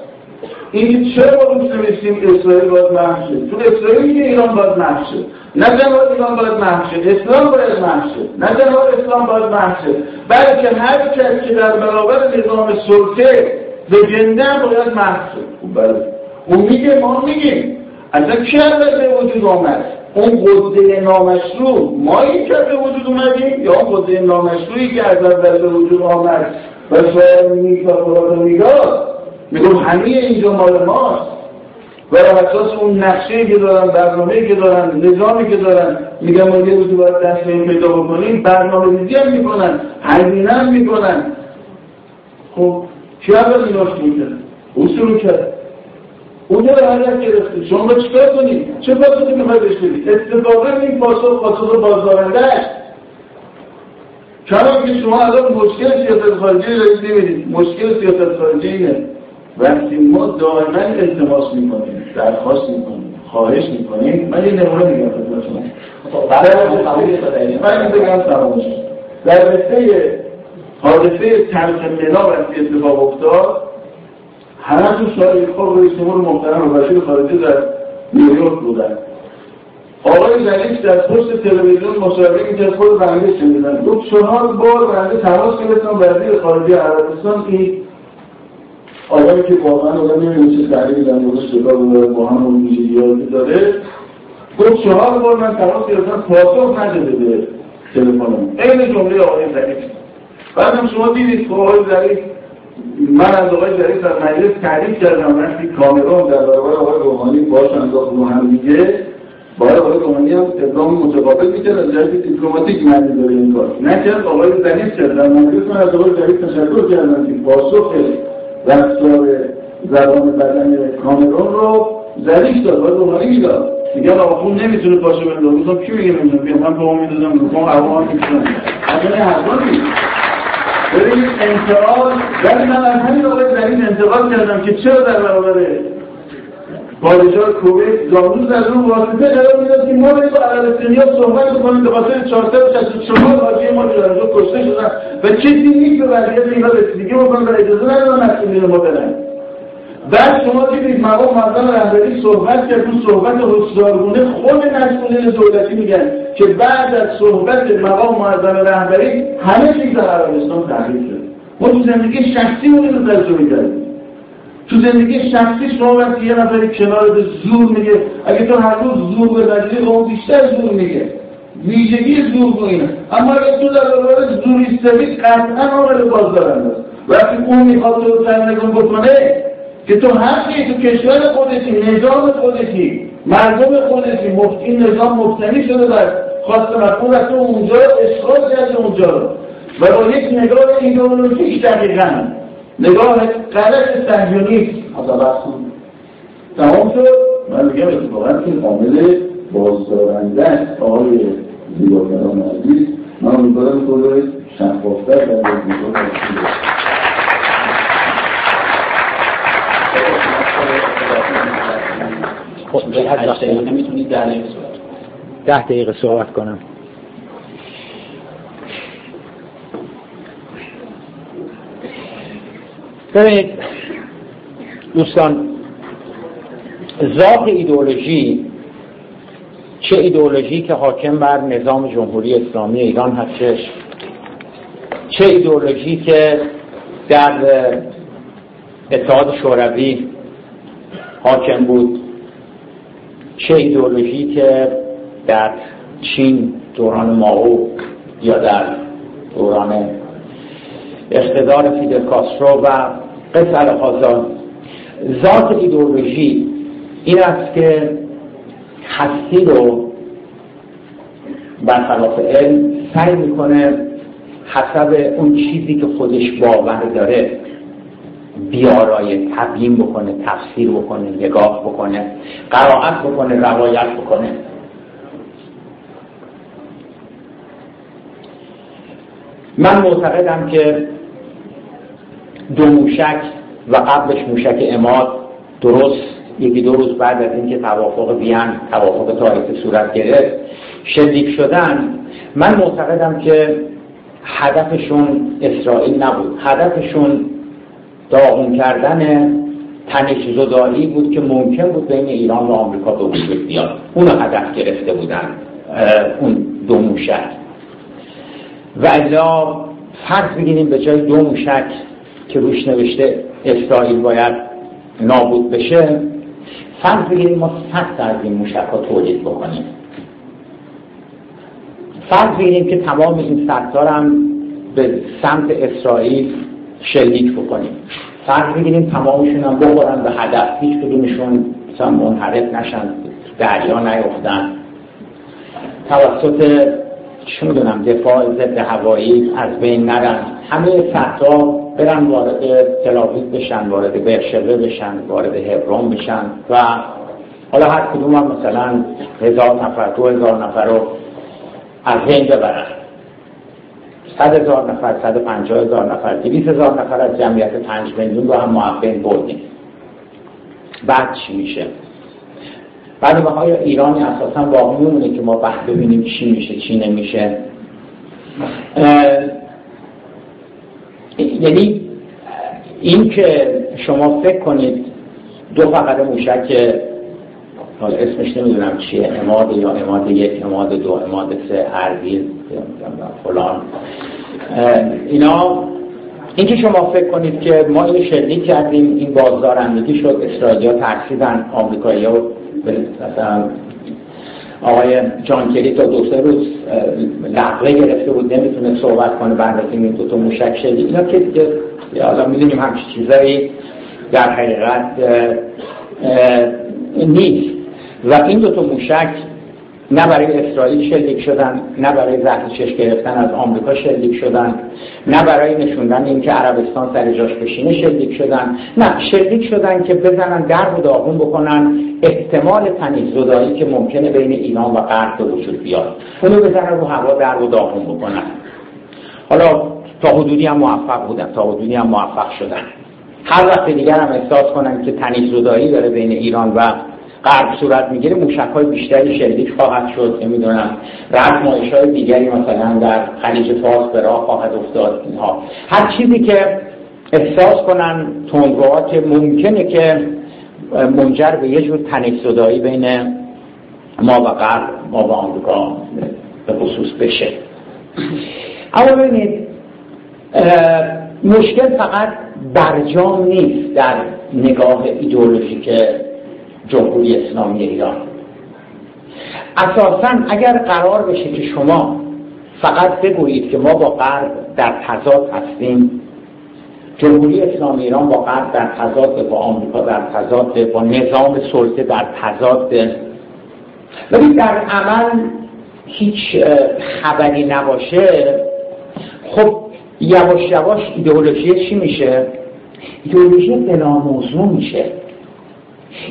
این چرا روش نوشتیم اسرائیل باید محو شد چون اسرائیل که ایران باید محو شد نه تنها ایران باید محو شد اسلام باید محو شد نه تنها اسلام باید محو شد بلکه هر کس که در برابر نظام سلطه به جنده باید محو شد خب بله. اون میگه ما میگیم. اصلا کی به وجود آمد؟ اون قده نامشروع مایی که به وجود اومدیم یا اون قده نامشروعی که از اول به وجود آمد و شاید نیک و خدا میگم همه اینجا مال ماست. و اساس اون نقشه که دارن برنامه که دارن نظامی که دارن میگم ما یه روزی باید دست این پیدا بکنیم برنامه ریزی هم می‌کنن هزینه هم می‌کنن. خب چی اول ایناش می‌کنن شروع کرد. اونجا رو حرکت گرفته. شما با چیکار کنید چه پاسخی می‌خوای بهش بدید اتفاقا این پاسخ پاسخ بازدارنده است. چرا که شما الان مشکل سیاست خارجی دارید نمی‌دید. مشکل سیاست خارجی اینه. وقتی ما دائما التماس می‌کنیم درخواست می‌کنیم خواهش می‌کنیم من یه نمونه میگم خدمت شما. من بگم تمام در رسته حادثه تلخ منا وقتی اتفاق افتاد همه تو شاید خواب رئیس جمهور محترم و وزیر خارجه در نیویورک بودن. آقای زلیف در پشت تلویزیون مصاحبه که خود بنده شنیدن. گفت چهار بار بنده تماس گرفتم وزیر خارجه عربستان این آقایی که واقعا آدم نمی‌دونه چه تعریفی در موردش شکار با هم اون ویژگی‌هایی داره گفت چهار بار من تماس گرفتم پاسخ نداده به تلفنم. عین جمله آقای ظریف بعدم شما دیدید که آقای ظریف من از آقای ظریف در مجلس تعریف کردم وقتی کامرون در برابر آقای روحانی باش انداخت رو هم دیگه. باید آقای روحانی هم اقدام متقابل می‌کرد از جهت دیپلماتیک معنی داره این کار. نکرد آقای ظریف کرد در مجلس من از آقای ظریف تشکر کردم که پاسخ رفتار زبان بدن کامرون رو ظریف داد. باید روحانی می‌داد دیگه آخون نمی‌تونه پاشه دو روزم کی میگه نمی‌دونم بیام من به می‌دادم. رو کام عوام می‌تونم از این حرفا ببینید انتقال ولی من از همین آقای زمین انتقال کردم که چرا در برابر پادشاه کویت زانو در رو واسطه قرار می‌داد که ما بریم با عربستانیا صحبت بکنیم به خاطر 464 حاجی ما در اونجا کشته شدن. و چیزی نیست به وضعیت اینا رسیدگی بکنن و اجازه ندادن مسئولین ما برن. بعد شما دیدید مقام معظم رهبری صحبت کرد تو صحبت حسدارگونه خود مسئولین دولتی میگن که بعد از صحبت مقام معظم رهبری همه چیز در عربستان تغییر شد. ما تو زندگی شخصی اون رو تجربه کردیم تو زندگی شخصی شما وقتی یه نفری کنار زور میگه اگه تو هر روز زور بزنی اون بیشتر زور میگه. ویژگی زور رو اینه اما اگه تو در برابر زور ایستادی قطعا عامل بازدارنده است. وقتی اون می‌خواد تو سرنگون بکنه که تو حقی تو کشور خودتی نظام خودتی مردم خودتی مفت این نظام مفتنی شده بر خواست مفهوم تو اونجا اشغال کرده اونجا رو. و با یک نگاه ایدئولوژیک دقیقا. نگاه غلط سنجونیست از تمام شد. من میگم اتفاقا این عامل بازدارنده است آقای زیباکران عزیز. من امیدوارم طور شفافتر در خب ده دقیقه صحبت کنم. ببینید دوستان ذات ایدئولوژی چه ایدئولوژی که حاکم بر نظام جمهوری اسلامی ایران هستش چه ایدئولوژی که در اتحاد شوروی حاکم بود چه ایدئولوژی که در چین دوران ماو یا در دوران اقتدار فیدل کاسترو و قصر خازان ذات ایدئولوژی این است که هستی رو برخلاف علم سعی می‌کنه حسب اون چیزی که خودش باور داره بیارای تبیین بکنه تفسیر بکنه نگاه بکنه قرائت بکنه روایت بکنه. من معتقدم که دو موشک و قبلش موشک اماد درست یکی دو روز بعد از اینکه توافق وین توافق تاریخ صورت گرفت شلیک شدن. من معتقدم که هدفشون اسرائیل نبود. هدفشون داغون کردن تنش زدایی بود که ممکن بود بین ایران و آمریکا به وجود بیاد. اونو هدف گرفته بودن اون دو موشک. و الا فرض بگیریم به جای دو موشک که روش نوشته اسرائیل باید نابود بشه فرض بگیریم ما صد از این موشک ها تولید بکنیم. فرض بگیریم که تمام این صدها هم به سمت اسرائیل شلیک بکنیم. فرض بگیریم تمامشون هم بخورن به هدف. هیچ کدومشون مثلا منحرف نشن دریا نیفتن. توسط چه می‌دونم دفاع ضد هوایی از بین نرن. همه سطرها برن وارد تلاویز بشن وارد برشبه بشن وارد هبرون بشن و حالا هر کدوم هم مثلا هزار نفر دو هزار نفر رو از بین ببرن. صد هزار نفر صد پنجاه هزار نفر دویست هزار نفر از جمعیت پنج میلیون رو هم معبین بردیم. بعد چی میشه؟ بعد های ایرانی اساسا واقعی میمونه که ما بعد ببینیم چی میشه چی نمیشه. یعنی این که شما فکر کنید دو فقط موشک حالا اسمش نمی‌دونم چیه اماد یا اماد یک اماد دو اماد سه اردیل فلان. اینا اینکه شما فکر کنید که ما این شدی کردیم این بازدارندگی شد اسرائیلیا ترسیدن ها مثلا آقای جان کلی تا دو سه روز لغوه گرفته بود نمی‌تونه صحبت کنه بعد از این دو تا موشک شدید اینا که دیگه حالا می‌دونیم همچی چیزایی در حقیقت نیست. و این دو تا موشک نه برای اسرائیل شلیک شدن نه برای زهر چش گرفتن از آمریکا شلیک شدن نه برای نشوندن اینکه عربستان سر جاش بشینه شلیک شدن نه شلیک شدن که بزنن در و داغون بکنن احتمال تنیز زدایی که ممکنه بین ایران و غرب به وجود بیاد. اونو بزنن رو هوا در و داغون بکنن. حالا تا حدودی هم موفق بودن تا حدودی هم موفق شدن. هر وقت دیگر هم احساس کنن که تنیز زدایی داره بین ایران و غرب صورت می‌گیره موشک های بیشتری شلیک خواهد شد نمی‌دونم رزمایش های دیگری مثلا در خلیج فارس به راه خواهد افتاد اینها. هر چیزی که احساس کنن تندروها که ممکنه که منجر به یه جور تنش بین ما و غرب ما و آمریکا به خصوص بشه. اما ببینید مشکل فقط برجام نیست در نگاه ایدئولوژیک جمهوری اسلامی ایران. اساسا اگر قرار بشه که شما فقط بگویید که ما با غرب در تضاد هستیم جمهوری اسلامی ایران با غرب در تضاد با آمریکا در تضاد با نظام سلطه در تضاد. ولی در عمل هیچ خبری نباشه. خب یواش یواش ایدئولوژی چی میشه؟ ایدئولوژی بلا موضوع میشه.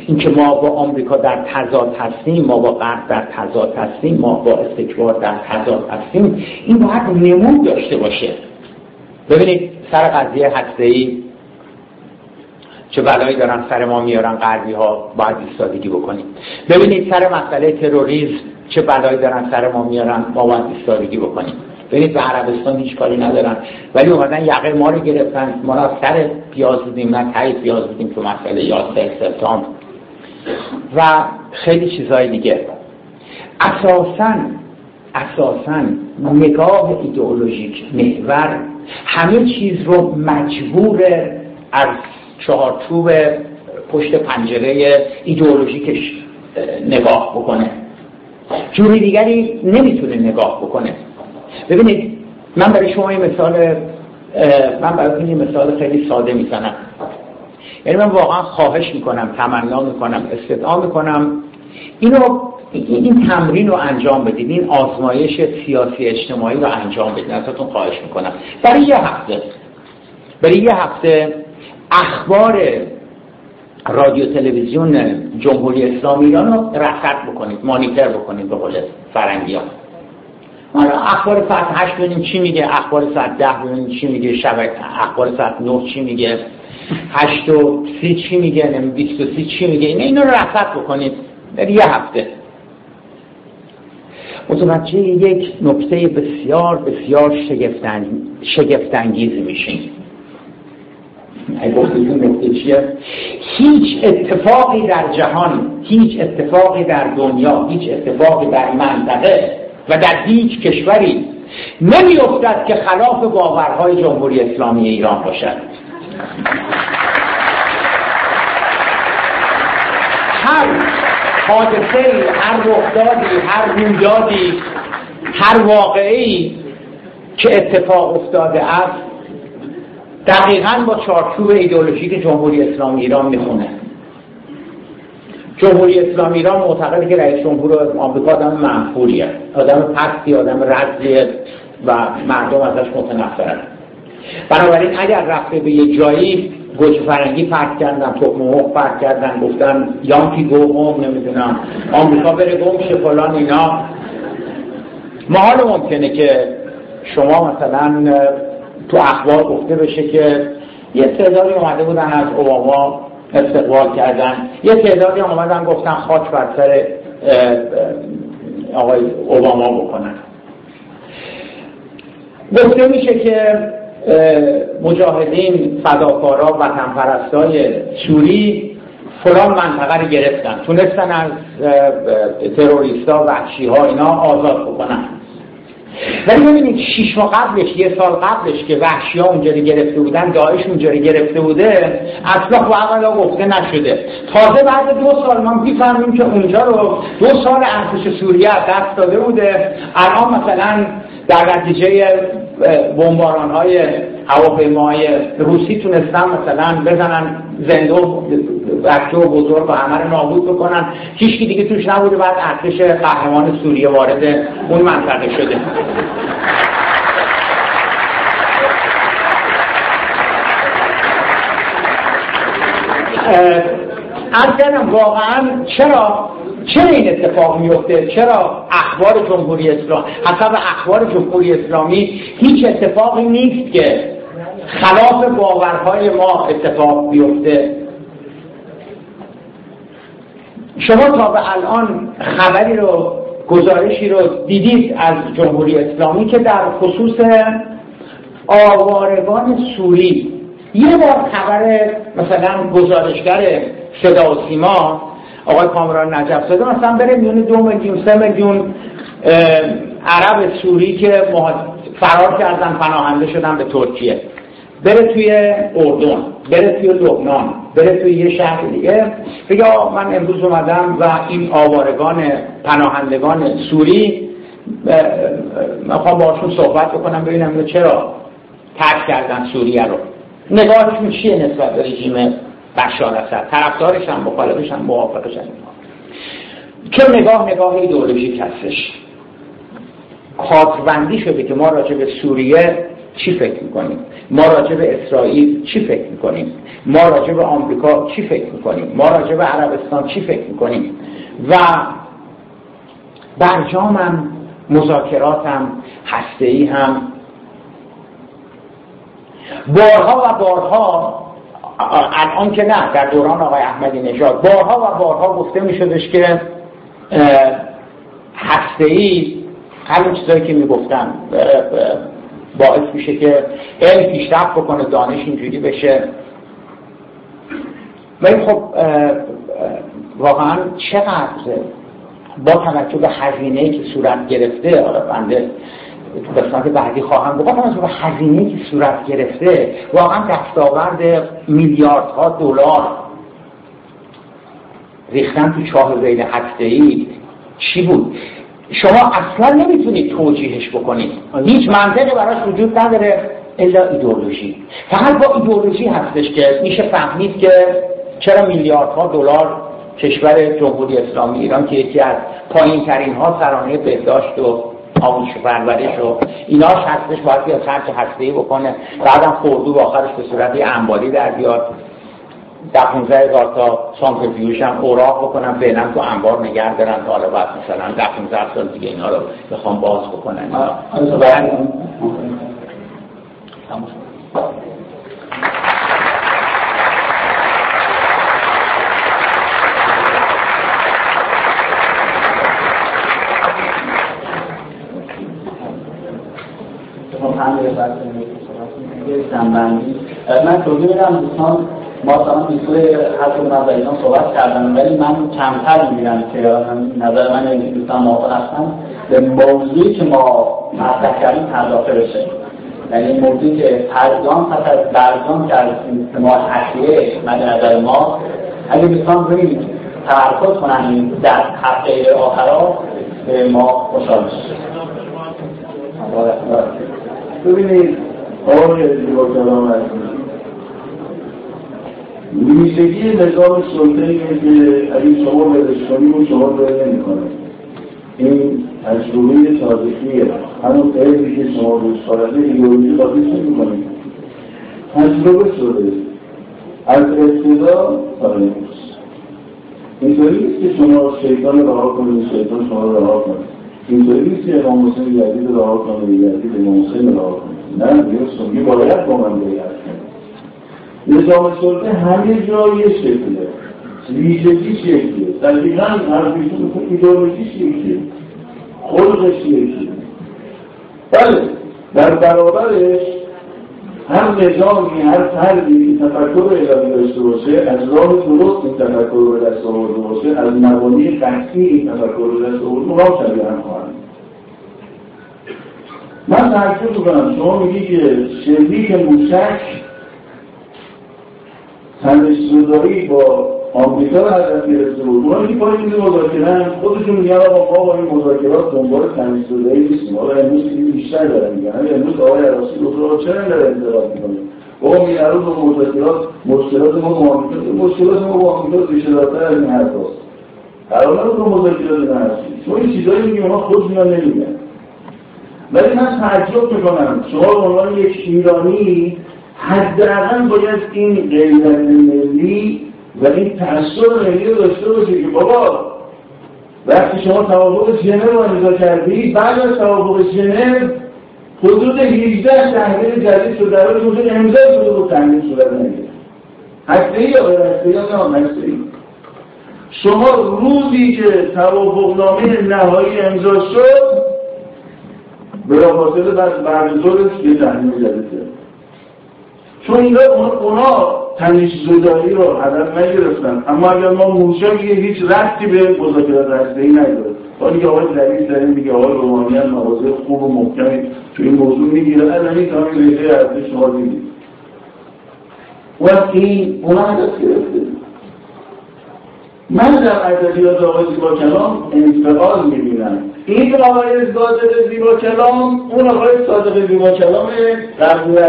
اینکه ما با آمریکا در تضاد هستیم ما با غرب در تضاد هستیم ما با استکبار در تضاد هستیم این باید نمود داشته باشه. ببینید سر قضیه هسته ای چه بلایی دارن سر ما میارن غربی ها باید ایستادگی بکنیم. ببینید سر مسئله تروریسم چه بلایی دارن سر ما میارن ما باید ایستادگی بکنیم. ببینید به عربستان هیچ کاری ندارن ولی اومدن یقه ما رو گرفتن. ما را سر پیاز بودیم نه تایی پیاز بودیم تو مسئله 11 سپتامبر و خیلی چیزهای دیگه. اساسا اساسا نگاه ایدئولوژیک محور همه چیز رو مجبور از چهارچوب پشت پنجره ایدئولوژیکش نگاه بکنه. جوری دیگری نمی‌تونه نگاه بکنه. ببینید من برای شما این مثال من برای این مثال خیلی ساده می‌زنم. یعنی من واقعا خواهش می‌کنم تمنا می‌کنم استدعا می‌کنم. اینو این تمرین رو انجام بدید این آزمایش سیاسی اجتماعی رو انجام بدید ازتون خواهش می‌کنم. برای یه هفته برای یه هفته اخبار رادیو تلویزیون جمهوری اسلامی ایران رو رصد بکنید مانیتر بکنید به قول فرنگی ها اخبار ساعت هشت ببینیم چی میگه اخبار ساعت ده ببینیم چی میگه شب اخبار ساعت نه چی میگه. هشت و سی چی میگه؟ نمی بیست و سی چی میگه؟ این اینو رصد بکنید. در یه هفته. متوجه یک نکته بسیار بسیار شگفتانگیز میشین. نکته چیه؟ هیچ اتفاقی در جهان هیچ اتفاقی در دنیا هیچ اتفاقی در منطقه و در هیچ کشوری نمیافتد که خلاف باورهای جمهوری اسلامی ایران باشد. حادثه هر رخدادی هر رویدادی هر واقعی که اتفاق افتاده است دقیقا با چارچوب ایدئولوژیک جمهوری اسلامی ایران می‌خونه. جمهوری اسلامی ایران معتقده که رئیس جمهور آمریکا آدم منفوریه آدم پستی آدم رزیه و مردم ازش متنفرن. بنابراین اگر رفته به یه جایی گوچه فرنگی پرد کردن تخم مرغ پرد کردن گفتن یانکی گو هم نمی‌دونم. آمریکا بره گم شه فلان اینا. محال ممکنه که شما مثلا تو اخبار گفته بشه که یه تعدادی اومده بودن از اوباما استقبال کردن. یه تعدادی آمدن گفتن خاک بر سر آقای اوباما بکنن. گفته میشه که مجاهدین فداکارا و پرستای سوری فلان منطقه رو گرفتن. تونستن از تروریستا و ها اینا آزاد بکنن. ولی ببینید شیش ماه قبلش یه سال قبلش که وحشی ها اونجا گرفته بودن داعش اونجا گرفته بوده اصلا اولا گفته نشده. تازه بعد دو سال ما می‌فهمیم که اونجا رو دو سال ارتش سوریه دست داده بوده. الان مثلا در نتیجه بمباران های هواپیماهای روسی تونستن مثلا بزنن زنده و بچه و بزرگ و همه رو نابود بکنن. هیچ دیگه توش نبوده بعد ارتش قهرمان سوریه وارد اون منطقه شده. از واقعا چرا چرا این اتفاق میفته چرا اخبار جمهوری اسلام حسب اخبار جمهوری اسلامی هیچ اتفاقی نیست که خلاف باورهای ما اتفاق بیفته. شما تا به الان خبری رو گزارشی رو دیدید از جمهوری اسلامی که در خصوص آوارگان سوری یه بار خبر مثلا گزارشگر صدا و سیما آقای کامران نجف زاده. مثلا بره میون دو میلیون سه میلیون عرب سوری که فرار کردن پناهنده شدن به ترکیه. بره توی اردن بره توی لبنان بره توی یه شهر دیگه. بگه من امروز اومدم و این آوارگان پناهندگان سوری می‌خوام باشون صحبت بکنم ببینم چرا ترک کردن سوریه رو. نگاهشون چیه نسبت به رژیم بشار اسد طرفدارش هم مخالفش هم موافقش هم که نگاه نگاه ایدئولوژیک هستش. کادربندی شده که ما راجع به سوریه چی فکر می‌کنیم؟ ما راجع به اسرائیل چی فکر می‌کنیم؟ ما راجع به آمریکا چی فکر می‌کنیم؟ ما راجع به عربستان چی فکر می‌کنیم؟ و برجامم مذاکراتم هسته هم. بارها و بارها الان که نه در دوران آقای احمدی نژاد. بارها و بارها گفته می شدش که هسته ای همین چیزایی که می‌گفتم باعث میشه که علم پیشرفت بکنه دانش اینجوری بشه. ولی خب واقعا چقدر با توجه به هزینه که صورت گرفته بنده تو قسمت بعدی خواهم گفت. توجه به هزینه که صورت گرفته واقعا دستاورد میلیاردها دلار. ریختن تو چاه هسته ای چی بود؟ شما اصلا نمی‌تونید توجیهش بکنید. هیچ منطقی براش وجود نداره الا ایدئولوژی. فقط با ایدئولوژی هستش که میشه فهمید که چرا میلیاردها دلار کشور جمهوری اسلامی ایران که یکی از پایین ترین ها سرانه بهداشت و آموزش پرورش و ایناش هستش باید بیاد خرج هسته بکنه. بعدم خوردو با آخرش به صورت انبالی در بیاد. در 15 هزار تا سانتریفیوژ هم اوراق بکنن فعلا تو انبار نگه دارن تا حالا بعد مثلا در 15 سال دیگه اینا رو بخوام باز بکنن. من توضیح میدم دوستان ما تا بیسوی حتی من اینا صحبت کردم ولی من کمتر می‌بینم که نظر من دوستان موافق هستم به موضوعی که ما مطرح کردیم پرداخته بشه. یعنی موضوعی که پرگام پس از کردیم که ما حقیه مد نظر ما اگه دوستان روی تمرکز کنن در هفته آخرا به ما خوشحال بشه ببینید آقای زیبا کلام ویژگی نظام سلطه که اگه شما بدش کنیم و شما بده نمی این تجربه تاریخیه همون قیدی که شما روز خارده ایدئولوژی قابلش نمی کنید تجربه شده. از ابتدا تا امروز اینطوری نیست که شما شیطان رها کنید شیطان شما رو رها کنید اینطوری نیست که امام حسین یزید رها کنید یزید امام حسین رها کنید نه دیگه سنگی باید با من بیعت نظام سلطه همه جا یه شکله ویژگی شکله دقیقا حرفیشون که ایدئولوژیش یکیه خلقش یکیه بله در برابرش هر نظامی هر فردی که تفکر الهی داشته باشه از راه درست این تفکر رو دست آورده باشه از مبانی قطعی این تفکر رو دست آورده اونا شبیه هم خواهند من تعجب می‌کنم شما میگی که شلیک موشک تنش زدایی با آمریکا رو هدف گرفته بود. اونا که پای این مذاکره خودشون میگن آقا ما با این مذاکرات دنبال تنش زدایی نیستیم. حالا امروز این بیشتر دارن میگن. امروز آقای عراسی گفت چرا داره انتقاد می‌کنه؟ بابا می عروض با مذاکرات مشکلات ما با آمریکا مشکلات ما با آمریکا ریشه دارتر از این حرف هست قرار نبود با مذاکرات نهستیم شما این چیزایی میگیم اونا خود میان نمیگن. ولی من تعجب می‌کنم. شما به عنوان یک ایرانی حداقل باید این غیرت ملی و این تأثیر ملی رو داشته باشه که بابا وقتی شما توافق ژنو رو امضا کردی بعد از توافق ژنو حدود 18 تحلیل جدید شده در حدود امضا شده بود تحلیل صورت نگیره هسته یا غیر هسته یا نه هسته شما روزی که توافق نامه نهایی امضا شد بلافاصله بعد بعد طورش یه تحلیل جدید چون اینا اونا تنش زدایی رو هدف نگرفتن. اما اگر ما موشکی هیچ رفتی به مذاکرات هسته‌ای نداره ولی که آقای دلیل داریم میگه آقای رومانیان مواضع خوب و محکمی تو این موضوع می‌گیره. الان این کامی ریشه ارزش شما دیدید و این اونا هدف گرفته. من در ادبیات آقای زیبا کلام انفعال می‌بینم. این آقای صادق زیبا کلام اون آقای صادق زیبا کلام قبل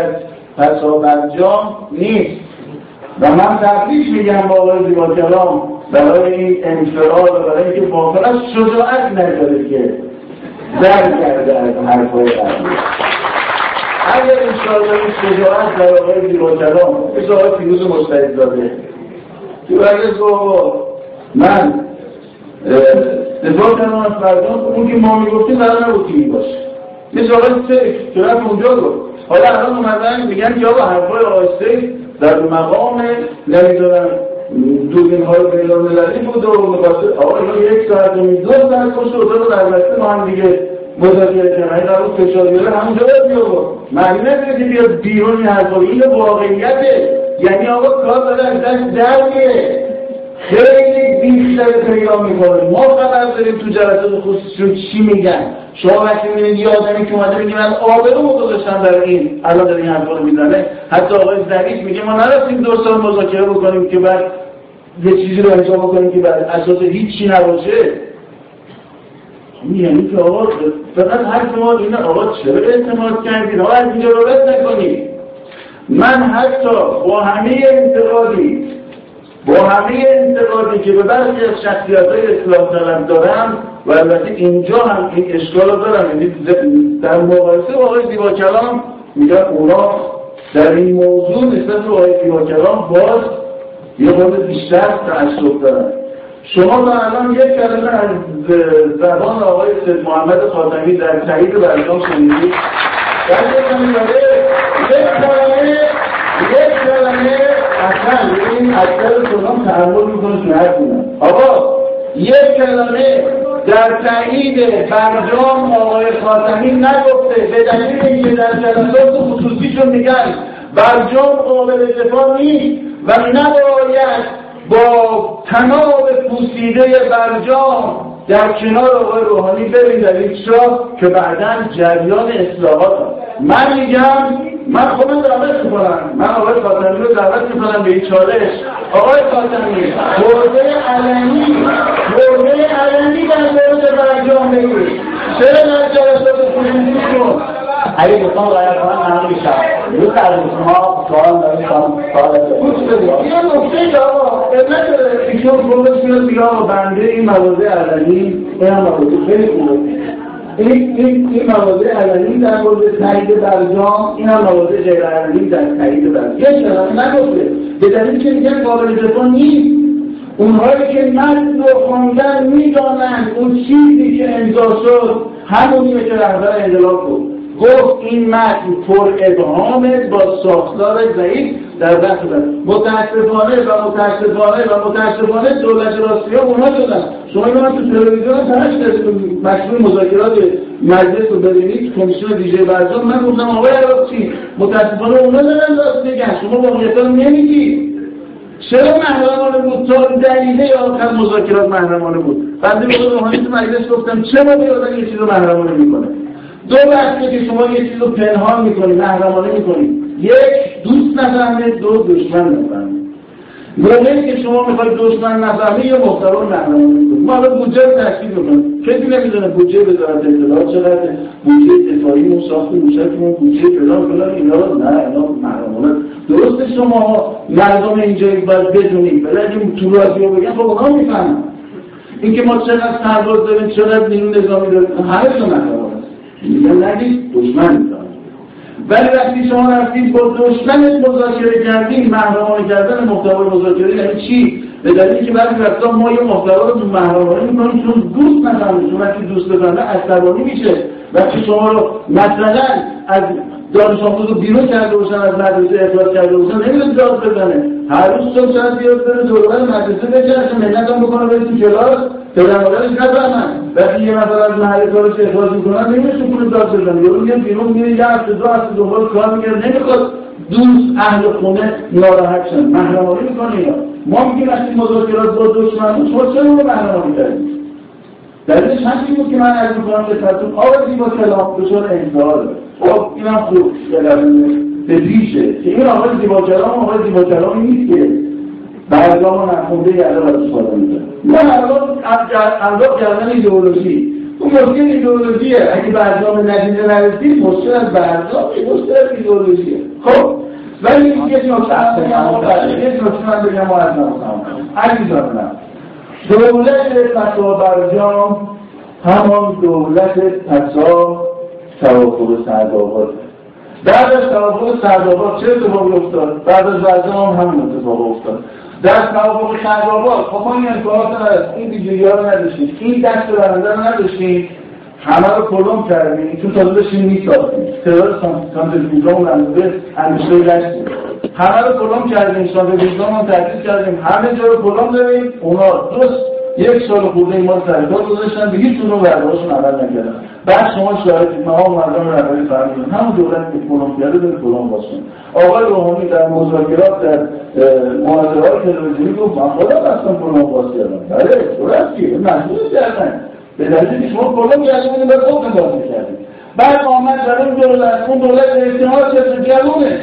پسا برجام نیست. و من تبریش میگم با آقای زیبا کلام برای این انفراد و برای اینکه واقعا شجاعت نداره که در کرده از حرفای قبلی. اگر انشاءالله این شجاعت در آقای زیباکلام مثل آقای فیروز مستعد داده. که برگز من دفاع کردم از مردم اون که ما می‌گفتیم قرار نبود که باشه. مثل آقای سیف که اونجا گفت؟ حالا الان اومدن میگن یا با حرفای سیف در مقام نمی‌دونم دوربین های بین المللی بود و می‌خواسته آقا یک ساعت و دو ساعت کشت و رو در بسته ما هم دیگه مذاکره کردن. این قرار فشار بیاره همونجا باید بیاد معنی نداره که بیاد بیرون این حرفا. این واقعیته. یعنی آقا کار داره از دست در خیلی بیشتر پیدا می‌کنه. ما خبر داریم تو جلسات خصوصی چی میگن؟ شما وقتی می‌بینید یه آدمی که اومده میگه من آبرو گذاشتم در این الان داره این حرفا رو می‌زنه. حتی آقای زریف میگه ما نرفتیم دو سال مذاکره بکنیم که بعد یه چیزی رو انجام بکنیم که بعد اساس هیچی نباشه. یعنی که آقا فقط حرف ما اینه آقا چرا اعتماد کردید آقا از اینجا رو رد نکنید من حتی با همه انتقادی با همه انتقادی که به برخی از شخصیت های طلب دارم و البته اینجا هم این اشکال دارم. یعنی در مقایسه آقای زیبا کلام میگن اونا در این موضوع نسبت به آقای زیبا کلام باز یه خورده بیشتر تعصب دارن. شما تا الان یک کلمه از زبان آقای سید محمد خاتمی در تایید برجام شنیدید. در یک کلمه یک کلمه اصلا. این اکثر شما تحمل می‌کنه که حرف آقا یک کلمه در تایید برجام آقای خاتمی نگفته به دلیل اینکه در جلسات خصوصیشون میگن برجام قابل دفاع نیست و نباید با تناب پوسیده برجام در کنار آقای روحانی بریم در این که بعدا جریان اصلاحات من میگم من خودم دعوت می‌کنم. من آقای خاتمی رو دعوت می‌کنم به این چالش. آقای خاتمی برده علنی برده علنی در مورد برجام بگید چرا در جلسات خصوصیشون اگه دوستان غیر کنن من میشم. روز از شما سوال که آقا علت ایشون خودش میاد میگه آقا بنده این مواضع علنی این مواضع خیلی خوبه. این این این مواضع علنی در مورد تایید برجام این هم مواضع غیر علنی در تایید برجام. یه چرا؟ نگفته. به دلیل که میگن قابل دفاع نیست. اونهایی که متن و خواندن می‌دانند اون چیزی که امضا شد همونیه که رهبر انقلاب بود. گفت این متن پر ابهامه با ساختار ضعیف در بحث متاسفانه و متاسفانه و متاسفانه دولت ها اونها شدن. شما اینو تو تلویزیون تنش مشروع مذاکرات مجلس رو ببینید کمیسیون ویژه برجام. من گفتم آقای عراقچی متاسفانه اونا دارن راست میگن. شما واقعیت رو نمیگی. چرا محرمانه بود؟ تا دلیله آخر مذاکرات محرمانه بود. بنده به مجلس گفتم چرا به یه چیز رو محرمانه می‌کنه؟ دو بحثه که شما یه چیز رو پنهان می‌کنید محرمانه می‌کنید یک دوست نفهمه دو دشمن نفهمه. موقعی که شما می‌خواید دشمن نفهمه یا محتوا محرمانه می‌کنید ما الان بودجه رو تشکیل می‌کنیم. کسی نمی‌دونه بودجه وزارت اطلاعات چقدر بودجه دفاعی و ساخت موشکمون بودجه فلان فلان اینا رو نه اینا محرمانه. درسته شما مردم اینجا باید بدونید ولی اگه تو رادیو بگن خب اونا می‌فهمن. اینکه ما چقدر سرباز داریم چقدر نیرو نظامی داریم همه تو محرمانه. میگن نگید دشمن ولی وقتی شما رفتید با دشمنت مذاکره کردین محرمانه کردن محتوای مذاکره یعنی چی؟ به دلیلی که بعضی وقتا ما یه محتوا رو محرمانه می‌کنیم چون دوست نداریم چون وقتی دوست بزنه عصبانی میشه. وقتی شما رو مثلا از دانش آموز رو بیرون کرده باشن از مدرسه اخراج کرده باشن نمیدون داد بزنه هر روز صبح شاید بیاد بره دوربر مدرسه ملت هم بکنه بره تو کلاس. پدر مادرش نفهمن وقتی یه نفر از محل کارش اخراج می‌کنن نمیشه پول داد بزنه. یارو میاد بیرون میره یه هفته دو هفته دنبال کار میگه نمی‌خواد دوست اهل خونه ناراحت شن. محرمانی می‌کنه اینا ما میگیم وقتی مذاکرات با دشمن شما چرا رو محرمانی کردیم دلیلش همین بود که من از می‌کنم به ترتون آقای زیبا کلام دچار انتحار خب اینم خوب. به ریشه که این آقای زیبا کلام آقای زیبا کلامی نیست که برگام نخونده یه از استفاده می‌کنه. نه الان کردن ایدئولوژی. اون مشکل ایدئولوژیه. اگه برگام نتیجه نرسید مشکل از برگام مشکل از ایدئولوژیه. خب؟ ولی یک نکته یک نکته من بگم از نمونم عزیزانم دولت فتا برجام همان دولت پسا توافق سعد آباد بعد از توافق سرداباد چه اتفاقی افتاد؟ بعد از برجام هم همین اتفاق افتاد. در توافق سرداباد خب ما این امکانات نداشت این ویژگی ها رو نداشتیم این دست برنده رو نداشتیم همه رو کلم کردیم چون تازه داشتیم میساختیم. تعداد سانتریفیوژمون اندازه اندازه داشتیم همه رو کلم کردیم سانتریفیوژمون تحقیق کردیم همه جا رو کلم داریم اونا دوست یک سال خورده ما سرکار گذاشتن به هیچ اونو برداشتون عمل نکردن. بعد شما شاهدید ما مردم رهبری فهمیدیم همون دولت که کلم کرده به کلم باشون آقای روحانی در مذاکرات در محاضرات تلویزیونی گفت من خودم اصلا کلم باز کردم. بله درست که مجبور کردن. به دلیل شما کلم کردیم و خودتون باز کردیم بعد آمد در اون دولت اون دولت اجتماع چه جوونش.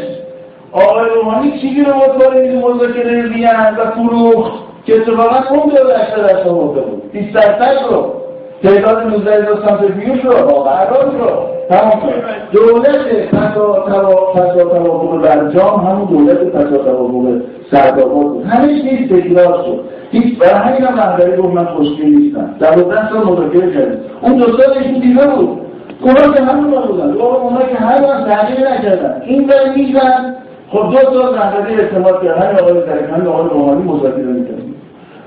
آقای روحانی چیزی رو وارد این مذاکره بیان و فروخت؟ که اتفاقا اون دولت در بود. 20 درصد رو تعداد 19 هزار سانتریفیوژ رو قرارداد رو تمام دولت فسا توافق برجام همون دولت فسا توافق سرداباد بود. همه چیز تکرار شد. هیچ برای همین هم رهبری گفت من خوشبین نیستم. دوازده سال مذاکره کردیم اون دو سالشون دیده بود. اونا که همون رو بودن. اونا که همون تغییر نکردن. این برای میزن خب دو سال رهبری اعتماد کرد. همین آقای همین آقای روحانی مذاکره می‌کردیم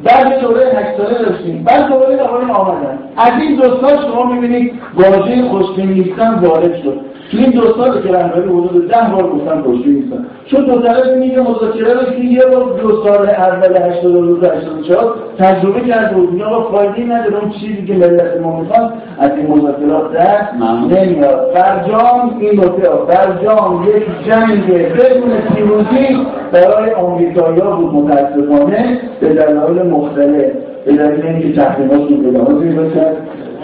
بعد دوره هشت ساله داشتیم. بعد دوره آقایون آمدن. از این دو سال شما می‌بینید واژه خوشبین نیستن وارد شد. تو این دو سال که رهبری حدود ده بار گفتن خوشبین نیستن. چون دو طرف میگه مذاکره رو که یه بار دو سال اول 82 84 تجربه کرده بود. میگه آقا فایده نداره. اون چیزی که ملت ما می‌خواد از این مذاکرات دست نمیاد. برجام این نکته برجام یک جنگ بدون پیروزی برای آمریکایی‌ها بود متاسفانه به دلایل مختلف. به دلیل اینکه تحریماشون به لحاظ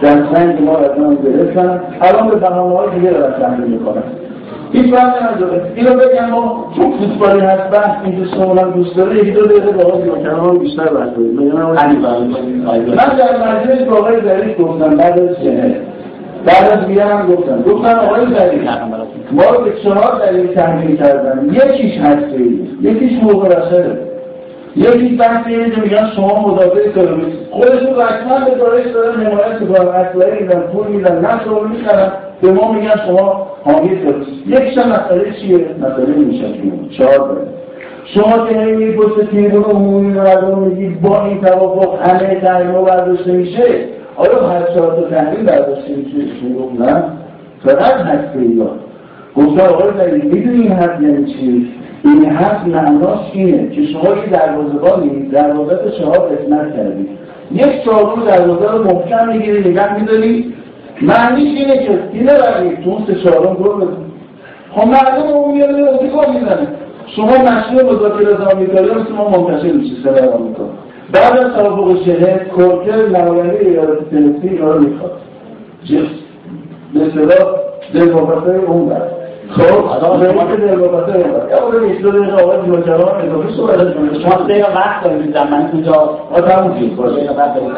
در سنگ ما از من گرفتن. الان به برنامه های دیگه دارن تحریم می‌کنن. هیچ فرقی نداره. اینو بگم ما چون فوتبالی هست بحث این دوستان من دوست داره یکی دو دقیقه با آقای کلام بیشتر بحث کنیم. من در مجلس با آقای ظریف گفتم بعد از سنه بعد از بیان هم گفتم. گفتم آقای ظریف ما رو به چهار دلیل تحمیل کردن. یکیش هستی یکیش موقع رسله یکی بحث اینه که میگن شما مدافع تروریست خودشون رسما به دارش دارن حمایت می‌کنن اسلحه میدن پول میدن نفت رو می‌خرن. به ما میگن شما حامی تروریست یکیش هم مسئله چیه؟ مسئله میشه چهار داره شما که هی می‌پرسه تیمون عمومی مردم میگید با این توافق همه تحریما برداشته میشه؟ آیا هر چهار تا تحریم برداشته میشه؟ شروع نه. فقط هسته ایران گفتم آقای زدید می‌دونی این حرف یعنی چی؟ این حرف معناش اینه که شما که دروازه‌بانی دروازه شما قسمت کردید. یک چهارم دروازه رو محکم می‌گیری نگه میداری. معنیش اینه که اینه برای تو اون سه چهارم گل بزن. خب مردم اون میاد اتفاق می‌زنه شما مسئول مذاکره از آمریکایی مثل ما منتشر میشه سر آمریکا بعد از توافق شهر کورکر نماینده ایالت تنسی اینا رو می‌خواد. به اصطلاح دلواپسای اون برد خب آدم که در رابطه یا اون میشه دقیقه آقای جوجران اضافه صحبت کنه شما دقیقه وقت دارید زمان کجا آ تموم شد. باشه دقیقه وقت دارید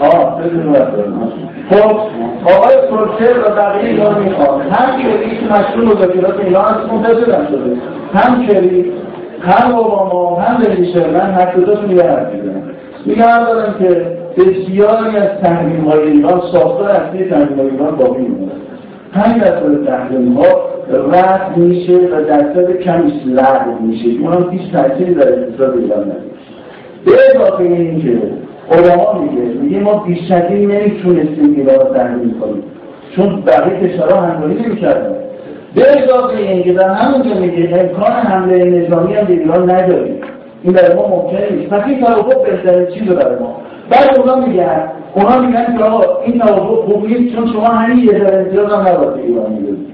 آه بدون وقت خب آقای پروفسور و بقیه اینا می‌خواد هم کلی که مسئول مذاکرات اینا از منتظرم شده. هم کلی هم اوباما هم رئیسر من هر کدوم میگه حرف می‌زنم. میگم دارم که بسیاری از تحریم های ایران ساختار اصلی تحریم های ایران باقی میمونه. همین اصل تحریم ها رد میشه و درصد کمی لغو میشه. این هم هیچ تاثیری در اقتصاد ایران نداره. به اضافه این که علما میگه میگه ما بیشتری نمی‌تونستیم ایران رو تحریم کنیم. چون بقیه کشورها همکاری نمی‌کردن. به اضافه این که در همون که میگه امکان حمله نظامی هم به ایران نداریم. این برای ما ممکنه نیست. پس این توافق بهترین چیز برای ما. بعد اونا میگن اونا میگن که آقا این توافق خوب چون شما همین یه ذره امتیاز هم نباید ایران می‌دونید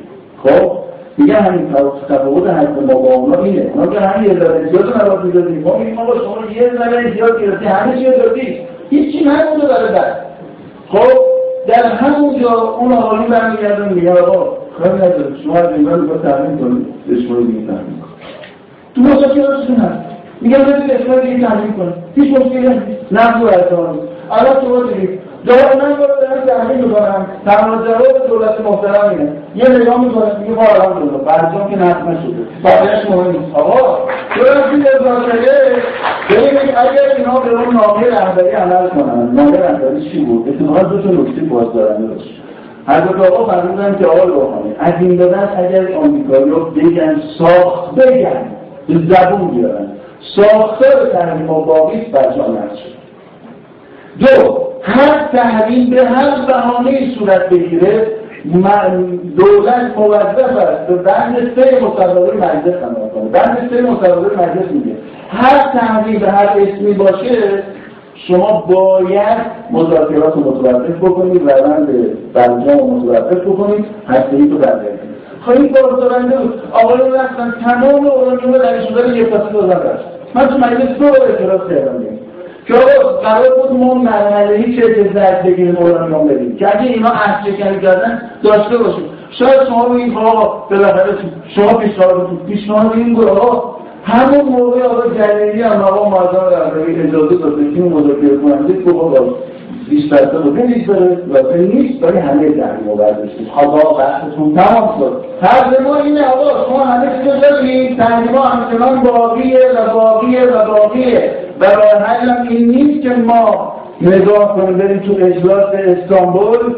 خب؟ میگه همین تفاوت حق ما با اونا اینه. اونا که همین یه ذره امتیاز رو نباید می‌دونید ما میگیم آقا شما یه ذره امتیاز گرفتی همه چیز دادی هیچی نمونده برای بعد. خب؟ در همونجا اون آقایی برمیگردن میگه آقا کاری نداره شما از ایران رو تحریم کنید. دشمن دیگه تحریم کنید تو مذاکراتشون هست میگم بدید اسمای دیگه تحریم کنید هیچ مشکلی نقد و اعتماد الان شما دیدید جواب من رو دارم تحریم می‌کنم تمام جواب دولت محترم اینه یه نگاه می‌کنه میگه ما الحمدلله برجام که نقد نشده بقیه‌اش مهم نیست. آقا چرا توی مذاکره ببینید اگر اینا به اون نامه رهبری عمل کنن نامه رهبری چی بود؟ اتفاقا دو تا نکته بازدارنده داشت حضرت آقا فرمودن که آقای روحانی از این به اگر آمریکایی رو بگن ساخت بگن به زبون بیارن. ساختار تحریم و باقی بر دو هر تحریم به هر بهانه صورت بگیره دولت موظف است. به بند سه مصوبه مجلس عمل کنه. بند سه مصوبه مجلس میگه. هر تحریم به هر اسمی باشه شما باید مذاکرات متوقف بکنید روند برجام متوقف بکنید هسته ای تو بردارید خواهی بازدارنده بود. آقایون رفتن تمام اورانیوم در شده یک پاسی دادن رفت. من تو مجلس دو بار اعتراض کردم که آقا قرار بود ما مرحله ای چه زرد بگیریم اورانیوم بدیم. که اگه اینا عهد شکنی کردن داشته باشیم. شاید شما بگید آقا بالاخره شما پیشنهاد پیشنهاد این بود آقا همون موقع آقا جلیلی هم آقا مازن رهبری اجازه داد که مذاکره کننده تو 20 درصد رو بلیز داره و نیست برای همه درمی رو برداشتید خدا بحثتون تمام شد. هر ما اینه آقا شما همه چیز دارید تحریما همچنان باقیه و باقیه و باقیه. و راه حلم این نیست که ما نگاه کنیم بریم تو اجلاس استانبول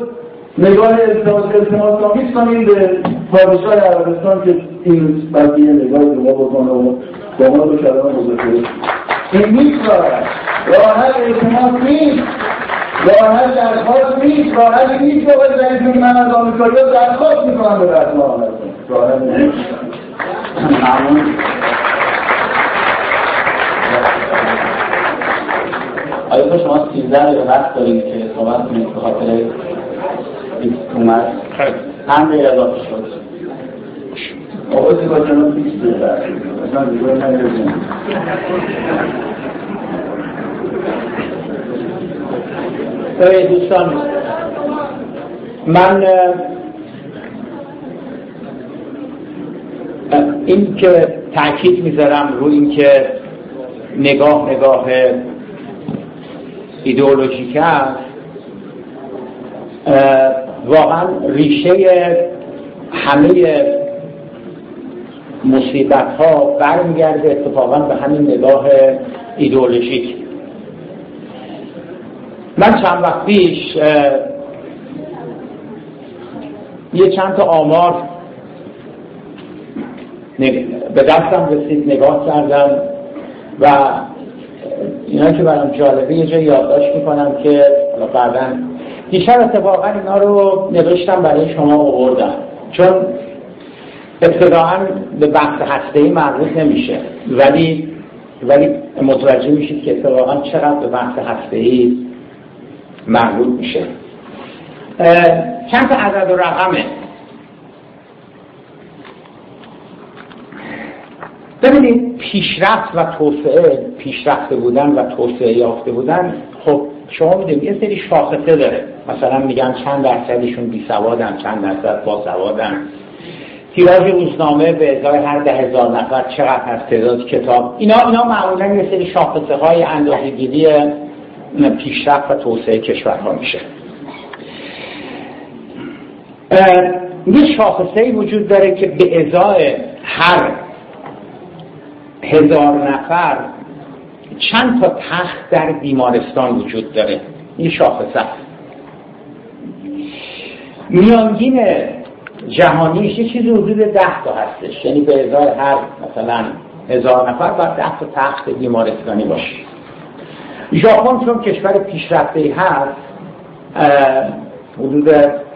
نگاه التماس آمیز کنیم به پادشاه عربستان که این بقیه نگاه ما بکنه و با ما دو کلمه مذاکره این نیست راه راه التماس نیست. راه درخواست نیست راه نیست که زنی من از آمریکایی درخواست می‌کنم به نیست. ممنون آیا شما 13 دقیقه وقت دارید که صحبت کنید به خاطر اومد؟ هم به اضافه شد آقای با جناب 20 دقیقه اصلا دیگه نگردیم دوستان. من این که تاکید می‌ذارم رو این که نگاه نگاه ایدئولوژیک است واقعا ریشه همه مصیبت ها برمیگرده اتفاقا به همین نگاه ایدئولوژیک. من چند وقت پیش یه چند تا آمار به دستم رسید نگاه کردم و اینا که برام جالبه یه جای یادداشت می‌کنم که بعدا دیشب اتفاقا اینا رو نوشتم برای شما آوردم. چون ابتداعا به بحث هسته ای مربوط نمیشه. ولی ولی متوجه میشید که اتفاقا چقدر به بحث هسته ای مربوط میشه. چند تا عدد و رقمه؟ ببینید پیشرفت و توسعه پیشرفته بودن و توسعه یافته بودن خب شما می‌دونید یه سری شاخصه داره. مثلا میگن چند درصدشون بی سوادن چند درصد با سوادن. تیراژ روزنامه به ازای هر ده هزار نفر چقدر هست تعداد کتاب. اینا اینا معمولا یه سری شاخصه های اندازه‌گیری پیشرفت و توسعه کشورها میشه. یه شاخصه ای وجود داره که به ازای هر هزار نفر چند تا تخت در بیمارستان وجود داره. این شاخصه. است میانگین جهانیش یه چیزی حدود ده تا هستش. یعنی به ازای هر مثلا هزار نفر باید ده تا تخت بیمارستانی باشه. ژاپن چون کشور پیشرفته ای هست حدود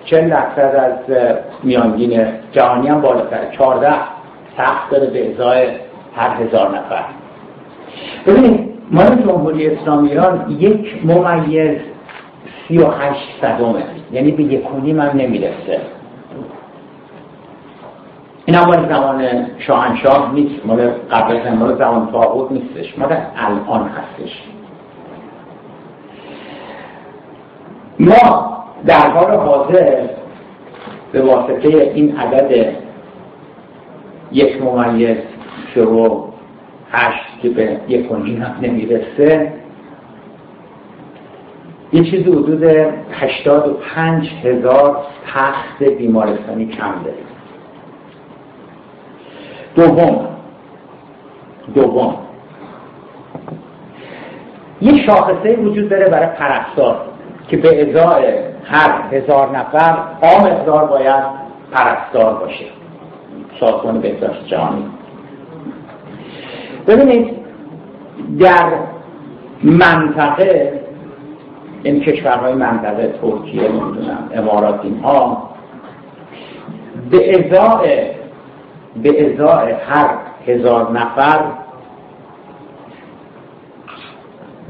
چند درصد از میانگین جهانی هم بالاتر. 14 تخت داره به ازای هر هزار نفر. ببینید مال جمهوری اسلامی ایران یک ممیز سی و هشت صدومه یعنی به یک کنیم هم نمی‌رسه. این هم مال زمان شاهنشاه نیست. مال قبل مال زمان طاغوت نیستش. مال الان هستش. ما در حال حاضر به واسطه این عدد یک ممیز شروع هشت که به یک و هم نمی‌رسه یه چیزی حدود هشتاد و پنج هزار تخت بیمارستانی کم داریم. دوم دوم. یه شاخصه وجود داره برای پرستار. که به ازای هر هزار نفر آ مقدار باید پرستار باشه. سازمان بهداشت جهانی. ببینید در منطقه این کشورهای منطقه ترکیه نمی‌دونم امارات اینها به ازای به ازای هر هزار نفر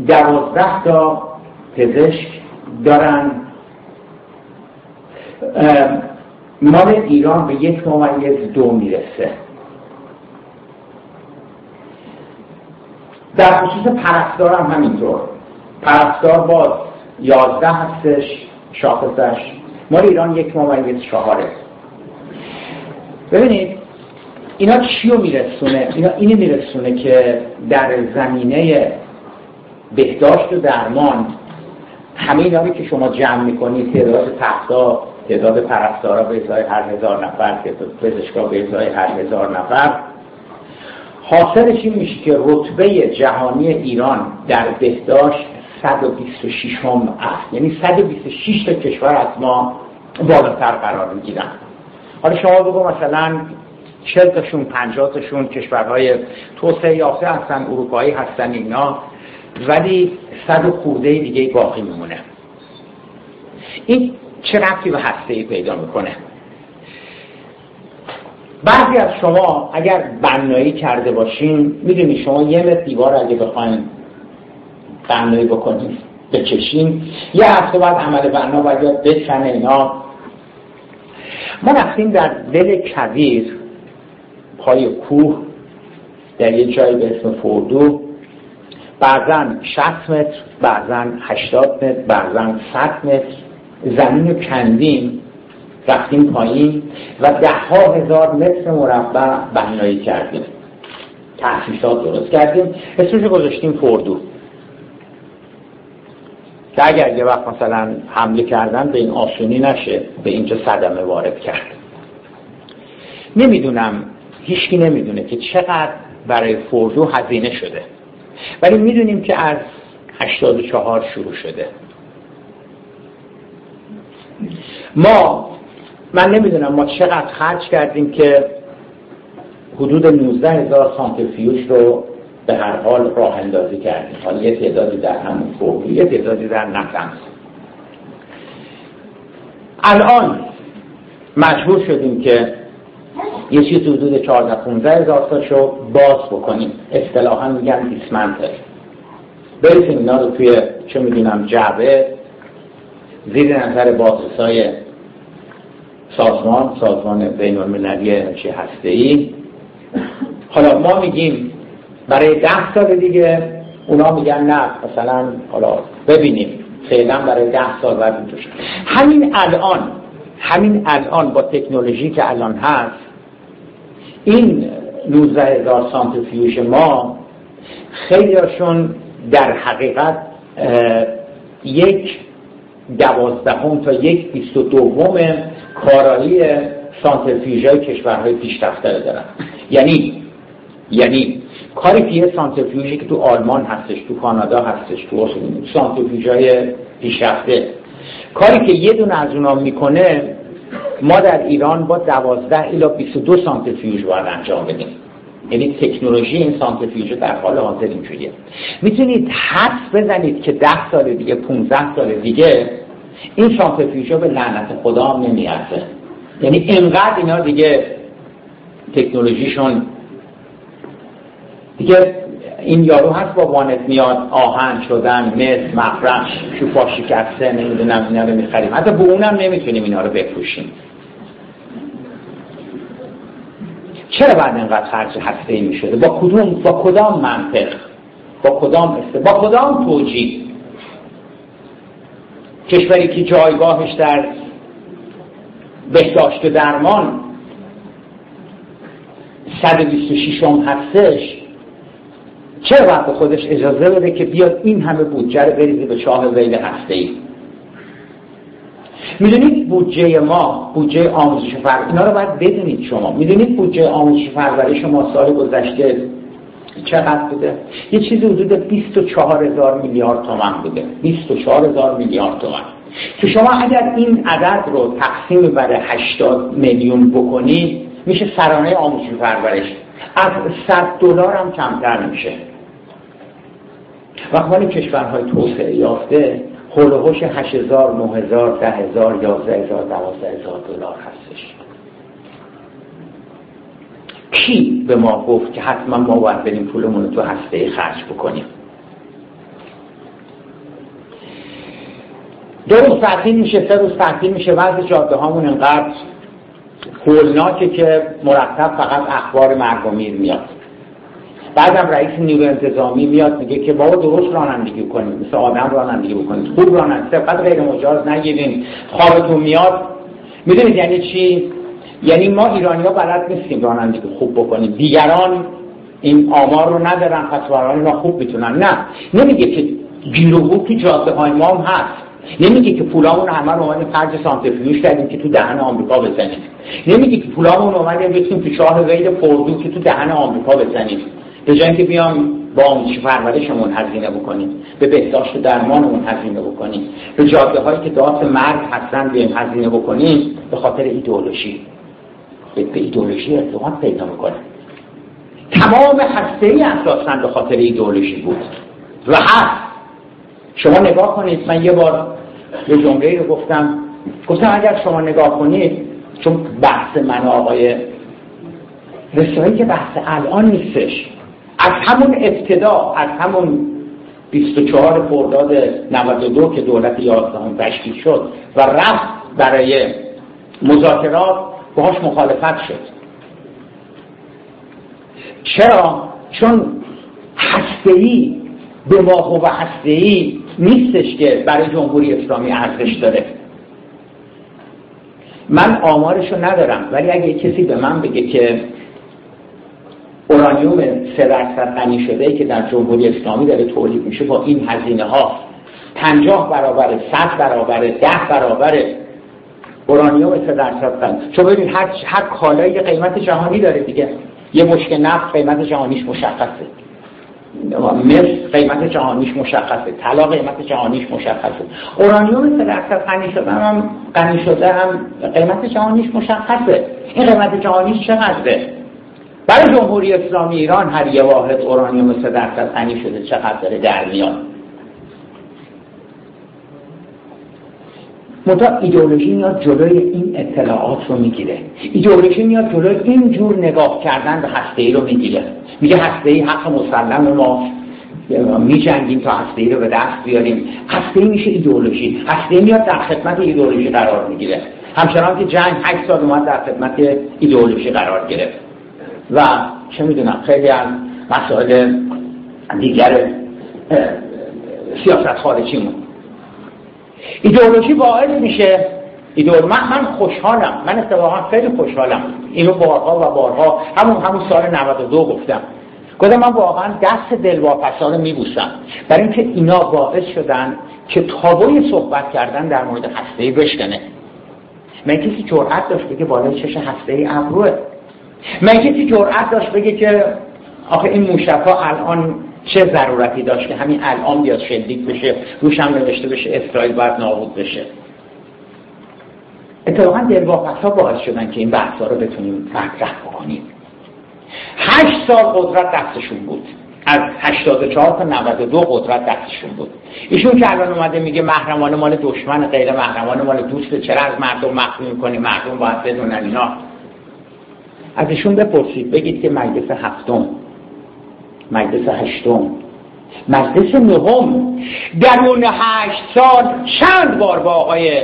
دوازده تا پزشک دارن. مال ایران به یک ممیز دو می‌رسه. در خصوص پرستار هم همینطور. پرستار باز یازده هستش شاخصش. مال ایران یک ممیز چهاره. ببینید اینا چی رو میرسونه؟ اینا اینی میرسونه که در زمینه بهداشت و درمان همه اینا که شما جمع می‌کنید تعداد تختا تعداد پرستارا به ازای هر هزار نفر پزشکا به ازای هر هزار نفر. حاصلش این میشه که رتبه جهانی ایران در بهداشت 126 هم است. یعنی 126 تا کشور از ما بالاتر قرار می‌گیرن. حالا شما بگو مثلا 40 تاشون 50 تاشون کشورهای توسعه یافته هستن اروپایی هستن اینا. ولی صد و خورده دیگه باقی میمونه. این چه رفتی به هسته پیدا می‌کنه؟ بعضی از شما اگر بنایی کرده باشین می‌دونی شما یه متر دیوار اگه بخواین بنایی بکنید بکشین یه هفته بعد عمل بنا باید بکنه اینا. ما رفتیم در دل کویر پای کوه در یه جایی به اسم فردو بعضا 60 متر بعضا 80 متر بعضا 100 متر. زمین رو کندیم رفتیم پایین و ده ها هزار متر مربع بنایی کردیم. تحسیسات درست کردیم. اسمش گذاشتیم فردو. که اگر یه وقت مثلا حمله کردن به این آسونی نشه به اینجا صدمه وارد کرد. نمی‌دونم هیچکی نمی‌دونه که چقدر برای فردو هزینه شده. ولی می‌دونیم که از 84 شروع شده. ما من نمی‌دونم ما چقدر خرج کردیم که حدود 19 هزار سانتریفیوژ رو به هر حال راه اندازی کردیم. حالا یه تعدادی در همون فوق یه تعدادی در نفرنس الان مجبور شدیم که یه چیز حدود 14 15 هزار تاشو باز بکنیم. اصطلاحا میگن دیسمنتل بریسیم اینا رو توی چه می‌دونم جعبه زیر نظر بازرسای سازمان سازمان بین المللی انرژی هسته ای حالا ما میگیم برای ده سال دیگه اونا میگن نه مثلا حالا ببینیم. فعلا برای ده سال بعد همین الان همین الان با تکنولوژی که الان هست این 19 هزار سانتریفیوژ ما خیلیشون در حقیقت یک دوازدهم تا یک بیست و دوم کارایی سانتریفیوژ های کشورهای پیشرفته دارن. یعنی یعنی کاری که یه سانتریفیوژی که تو آلمان هستش تو کانادا هستش تو سانتریفیوژ های پیشرفته کاری که یه دونه از اونا می‌کنه ما در ایران با 12 الی 22 سانتریفیوژ باید انجام بدیم. یعنی تکنولوژی این سانتریفیوژ در حال حاضر اینجوریه. می‌تونید حدس بزنید که 10 سال دیگه 15 سال دیگه این سانتریفیوژ به لعنت خدا نمیارزه یعنی انقدر اینا دیگه تکنولوژیشون دیگه این یارو هست با وانت میاد آهن شدن مز مفرش شوفا شکسته نمی‌دونم اینا رو می‌خریم. حتی به اونم نمی‌تونیم اینا رو بفروشیم. چرا بعد اینقدر خرج هسته ای می‌شده؟ با کدوم با کدام منطق؟ با کدام است با کدام توجیه؟ کشوری که جایگاهش در بهداشت درمان 126 هم هستش چرا به خودش اجازه بده که بیاد این همه بودجه رو بریزه به چاه ویل هسته ای می‌دونید بودجه ما بودجه آموزش فرق اینا رو باید بدونید شما. می‌دونید بودجه آموزش برای شما سال گذشته چقدر بوده؟ یه چیزی حدود 24 هزار میلیارد تومن بوده. 24 هزار میلیارد تومن که شما اگر این عدد رو تقسیم بر 80 میلیون بکنید میشه سرانه آموزشی پرورش. از 100 دلار هم کمتر میشه. وقتی کشورهای توسعه یافته حول و 8000 9000 10000 11000 12000 دلار هستش. کی به ما گفت که حتما ما باید بریم پولمون رو تو هسته خرج بکنیم؟ دو روز تعطیل میشه سه روز تعطیل میشه وضع جاده هامون انقدر هولناکه که مرتب فقط اخبار مرگومیر میاد. بعدم رئیس نیروی انتظامی میاد میگه که بابا درست رانندگی کنید مثل آدم رانندگی بکنید خوب رانندگی فقط غیر مجاز نگیرین خوابتون میاد. می‌دونید یعنی چی؟ یعنی ما ایرانی ها بلد نیستیم رانندگی خوب بکنیم. دیگران این آمار رو ندارن پس برای خوب می‌تونن. نه نمیگه که گیروگو تو جاده های ما هم هست. نمیگه که پولامون همه رو اومدیم خرج سانتریفیوژ کردیم که تو دهن آمریکا بزنیم. نمیگه که پولامون اومدیم بتونیم تو شاه غیر پردو که تو دهن آمریکا بزنیم. به جایی که بیام با آموزش پرورشمون هزینه بکنیم به بهداشت درمانمون هزینه بکنیم به جاده هایی که داد مرگ هستن بیایم هزینه بکنیم به خاطر ایدئولوژی. به ایدئولوژی ارتباط پیدا می‌کنه. تمام هسته ای اساسا به خاطر ایدئولوژی بود. و هست. شما نگاه کنید من یه بار یه جمله رو گفتم. گفتم اگر شما نگاه کنید چون بحث من آقای رسایی که بحث الان نیستش از همون ابتدا از همون 24 خرداد 92 که دولت 11 تشکیل شد و رفت برای مذاکرات باهاش مخالفت شد چرا؟ چون هسته‌ای به و هسته‌ای نیستش که برای جمهوری اسلامی ارزش داره من آمارشو ندارم ولی اگه کسی به من بگه که اورانیوم سه درصد غنی شده که در جمهوری اسلامی داره تولید میشه با این هزینه ها. پنجاه برابر صد برابر ده برابر اورانیوم سه درصد غنی. چون ببین هر هر کالایی قیمت جهانی داره دیگه. یه مشک نفت قیمت جهانیش مشخصه. مثل قیمت جهانیش مشخصه. طلا قیمت جهانیش مشخصه. اورانیوم سه درصد غنی شده هم غنی شده هم قیمت جهانیش مشخصه. این قیمت جهانیش چقدره؟ برای جمهوری اسلامی ایران هر یه واحد اورانیوم سه درصد غنی شده چقدر داره در میاد. منتها ایدئولوژی میاد جلوی این اطلاعات رو می‌گیره. ایدئولوژی میاد جلوی این جور نگاه کردن به هسته ای رو می‌گیره. میگه هسته ای حق مسلم ما. میجنگیم تا هسته ای رو به دست بیاریم. هسته ای میشه ایدئولوژی. هسته ای میاد در خدمت ایدئولوژی قرار می‌گیره. همچنان که جنگ 8 سال اومد در خدمت ایدئولوژی قرار گرفت. و چه می‌دونم خیلی از مسائل دیگر سیاست خارجیمون. ایدئولوژی باعث میشه ایدئول من, من خوشحالم من اتفاقا خیلی خوشحالم. اینو بارها و بارها همون همون سال 92 گفتم. گفتم من واقعا دست دلواپسا رو میبوسم. برای اینکه اینا باعث شدن که تابوی صحبت کردن در مورد هسته ای بشکنه. من کسی جرأت داشت بگه بالای چش هسته ای ابروه. من کسی جرأت داشت بگه که آخه این موشک الان چه ضرورتی داشت که همین الان بیاد شلیک بشه روش هم نوشته بشه اسرائیل باید نابود بشه. اتفاقا دلواقعت ها باعث شدن که این بحث ها رو بتونیم مطرح بکنیم. هشت سال قدرت دستشون بود. از 84 تا 92 قدرت دستشون بود. ایشون که الان اومده میگه محرمانه مال دشمن غیر محرمانه مال دوست چرا از مردم مخفی می‌کنی مردم باید بدونن اینا. از ایشون بپرسید بگید که مجلس هفتم مجلس هشتم مجلس نهم. در اون هشت سال چند بار با آقای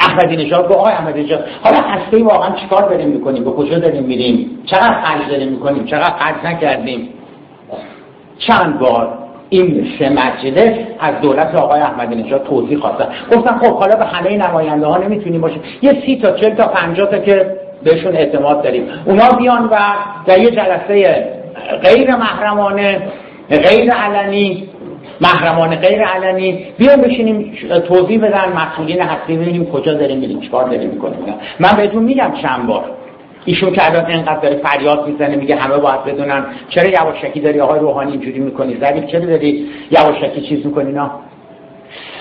احمدی نژاد با آقای احمدی نژاد. حالا هسته واقعا چیکار داریم می‌کنیم؟ به کجا داریم میریم؟ چقدر خرج داریم می‌کنیم؟ چقدر خرج نکردیم؟ چند بار این سه مجلس از دولت آقای احمدی نژاد توضیح خواستن. گفتن خب حالا به همه نماینده ها نمی‌تونیم باشه. یه سی تا چل تا پنجاه تا که بهشون اعتماد داریم. اونا بیان و در یه جلسه غیر محرمانه غیر علنی محرمانه غیر علنی بیان بشینیم توضیح بدن مسئولین هستی ببینیم کجا داریم میریم چیکار داریم می‌کنیم من بهتون میگم چند بار. ایشون که الان اینقدر داره فریاد می‌زنه میگه همه باید بدونن. چرا یواشکی داری؟ آقای روحانی اینجوری می‌کنی. زدی چرا داری یواشکی چیز می‌کنی نه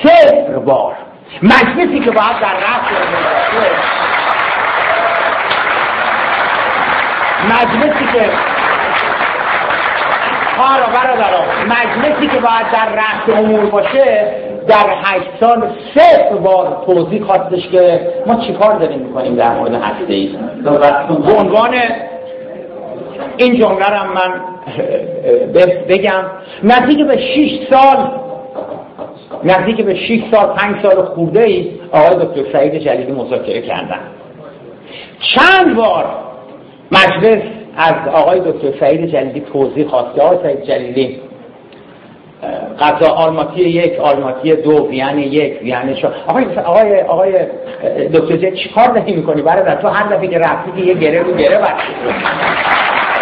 صفر بار. مجلسی که باید در رفت مجلسی که کار برادران مجلسی که باید در رفت امور باشه در هشت سال سه بار توضیح خواستش که ما چیکار داریم می‌کنیم در مورد هسته ای؟ به عنوان این جمله من بگم نزدیک به 6 سال نزدیک به 6 سال 5 سال خورده ای آقای دکتر سعید جلیلی مذاکره کردن. چند بار مجلس از آقای دکتر سعید جلیلی توضیح خواسته آقای سعید جلیلی قضا آرماتی یک آرماتی دو ویان یک ویان چهار آقای آقای آقای دکتر جلیلی چیکار داری می‌کنی برادر؟ تو هر دفعه که رفتی که یه گره رو گره بستی.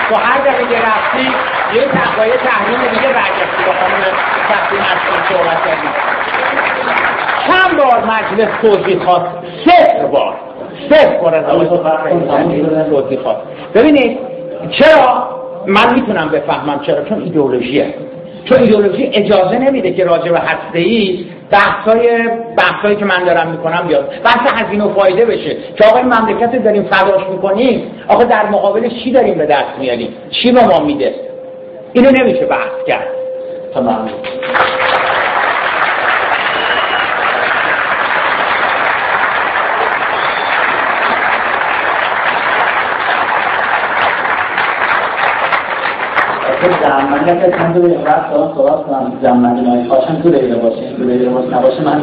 تو هر دفعه که رفتی یه تقوی تحریم دیگه برگشتی با خانم تحریم از صحبت کردی. چند بار مجلس توضیح خواست؟ سه بار. از آقای ببینید چرا من می‌تونم بفهمم چرا؟ چون ایدئولوژیه چون ایدئولوژی اجازه نمیده که راجع به هسته ای بحثای بحثایی که من دارم می‌کنم بیاد. بحث هزینه و فایده بشه. که آقا این مملکت داریم فداش می‌کنیم. آقا در مقابلش چی داریم به دست میاریم؟ چی به ما میده؟ اینو نمیشه بحث کرد. تمام. باشه من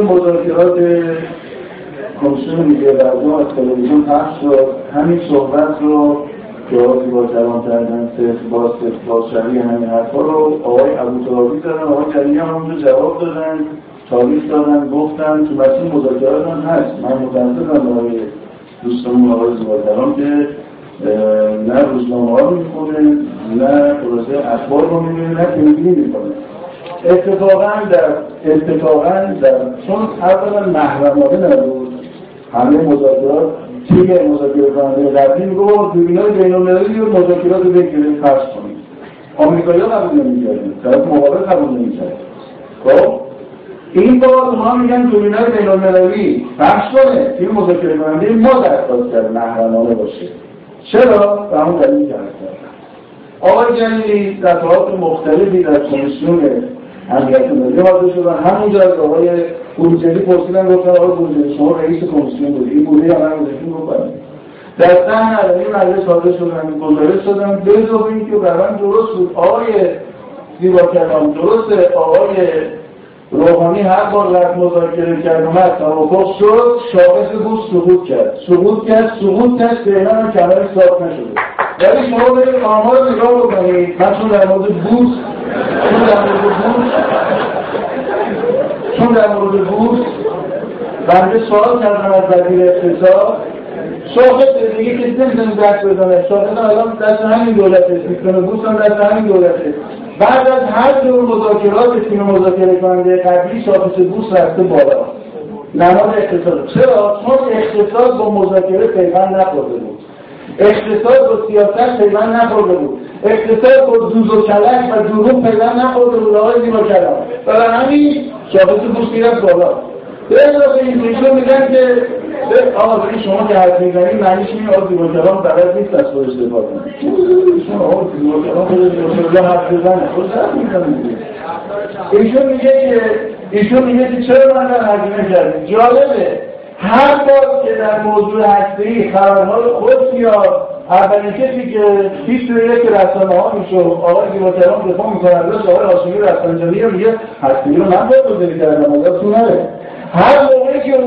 مذاکرات کمیسیون میگه برگاه از تلویزیون پخش شد همین صحبت رو آقای با جوان کردن صفر با با همین حرفا رو آقای ابو زدن آقای جلیلی هم همونجا جواب دادن تاریخ دادن گفتن که مسئول مذاکرات هم هست. من متاسفم آقای دوستمون آقای زبادران که نه روزنامه ها رو می‌خونه نه خلاصه اخبار رو می‌بینه نه تلویزیون می‌کنه اتفاقا در اتفاقا در چون اولا محرمانه نبود. همه مذاکرات تیم مذاکره کننده قبلی میگو دوربینای بین‌المللی و مذاکرات رو بگیرید پس کنید. آمریکایی‌ها قبول نمی‌کردن. طرف مقابل قبول نمی‌کرد. خب؟ این بار ما میگن دوربینای بین‌المللی پخش کنه. تیم مذاکره کننده ما درخواست کرد محرمانه باشه چرا؟ به همون دلیل که آقای جلیلی دفعات مختلفی در کمیسیون امنیت ملی حاضر شدن همونجا از آقای بروجردی پرسیدن گفتن آقای بروجردی شما رئیس کمیسیون بودی؟ این بوده من گذاشتون گفتن در سن علمی مجلس حاضر شدن گزارش به اضافه اینکه برام درست بود آقای زیبا کلام درسته؟ آقای روحانی هر بار رفت مذاکره کرد اومد توافق شد شاخص بود سقوط کرد. سقوط کرد سقوط کرد فعلا کمرش صاف نشده. ولی شما برید آمار نگاه بکنید. من چون در مورد بورس چون در مورد بورس چون در مورد بورس بنده سوال کردم از وزیر اقتصاد. شاخص دیگه کسی نمی‌تونه دست بزنه. شاخص الان دست همین دولته بورس هم دست همین دولته بعد از هر جور مذاکرات تیم مذاکره کننده قبلی شاخص بورس رفته بالا. نماد اقتصاد. چرا؟ چون اقتصاد با مذاکره پیوند نخورده بود. اقتصاد با سیاست پیوند نخورده بود. اقتصاد با دوز و کلک و دروغ پیوند نخورده بود. آقای زیبا کلام. برای همین شاخص بورس می‌رفت بالا. به اضافه این میگن که آقا شما که حرف می‌زنید معنیش این آقا زیبا کلام بلد نیست از خودش دفاع کنه. می‌زنه. ایشون میگه که ایشون میگه که چرا من در هزینه کردیم جالبه. هر بار که در موضوع هسته‌ای خبرهای خود یا اولین کسی که پیش روی یک رسانه ها میشه آقای زیباتران دفاع می‌کنن ازش آقای آسمی رفسنجانی میگه هسته‌ای رو من باید بزرگی کردم ازتون نره.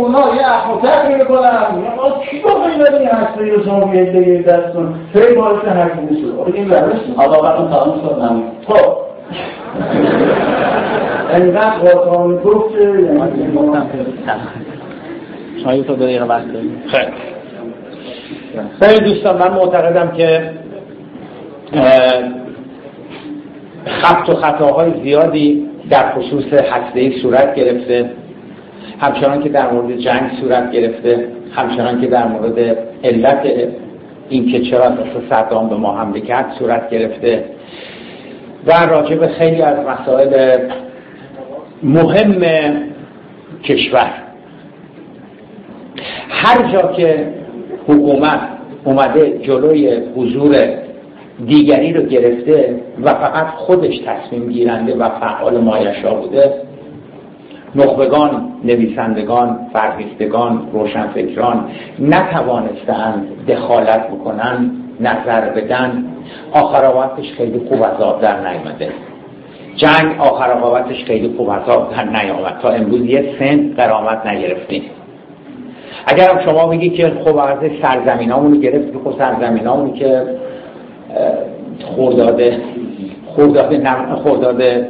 اونا یه اخوتر می‌کنن. ما کی با این این هسته‌ای رو شما بیاید بگید دستون خیلی باعث هزینه شد این روش آقا وقتی تمام شد خب. انقدر قاطعانه گفت که شما یه تا دو دقیقه وقت داریم خیلی. ببین دوستان من معتقدم که خط و خطاهای زیادی در خصوص هسته صورت گرفته. همچنان که در مورد جنگ صورت گرفته همچنان که در مورد علت اینکه چرا صدام به ما حمله کرد صورت گرفته. و راجع به خیلی از مسائل مهم کشور. هر جا که حکومت اومده جلوی حضور دیگری رو گرفته و فقط خودش تصمیم گیرنده و فعال مایشا بوده نخبگان نویسندگان فرهیختگان روشنفکران نتوانستند دخالت بکنن نظر بدن. آخر خیلی خوب از آب در نیامده. جنگ آخر آقابتش خیلی خوب از آب در نیامد. تا امروز یه سنت قرامت نگرفتیم. اگر شما بگی که خب از سرزمین همونی گرفت خب سرزمین که خورداده خورداده خورداده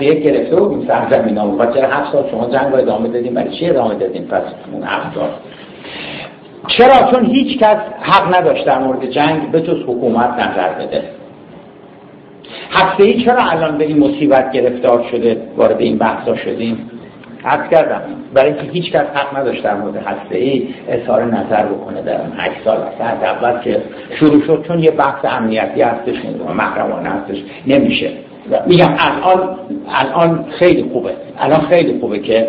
یک گرفته بودیم سرزمین همون و چرا هفت سال شما جنگ رو ادامه دادیم برای چی ادامه دادیم پس اون هفت سال. چرا؟ چون هیچ کس حق نداشت در مورد جنگ به جز حکومت نظر بده. هفته ای چرا الان به این مصیبت گرفتار شده؟ وارد این بحثا شدیم. حد کردم. برای اینکه هیچ کس حق نداشت در مورد هسته ای اظهار نظر بکنه در اون هشت سال از اول که شروع شد چون یه بحث امنیتی هستش محرمانه هستش نمیشه. میگم الان الان خیلی خوبه. الان خیلی خوبه که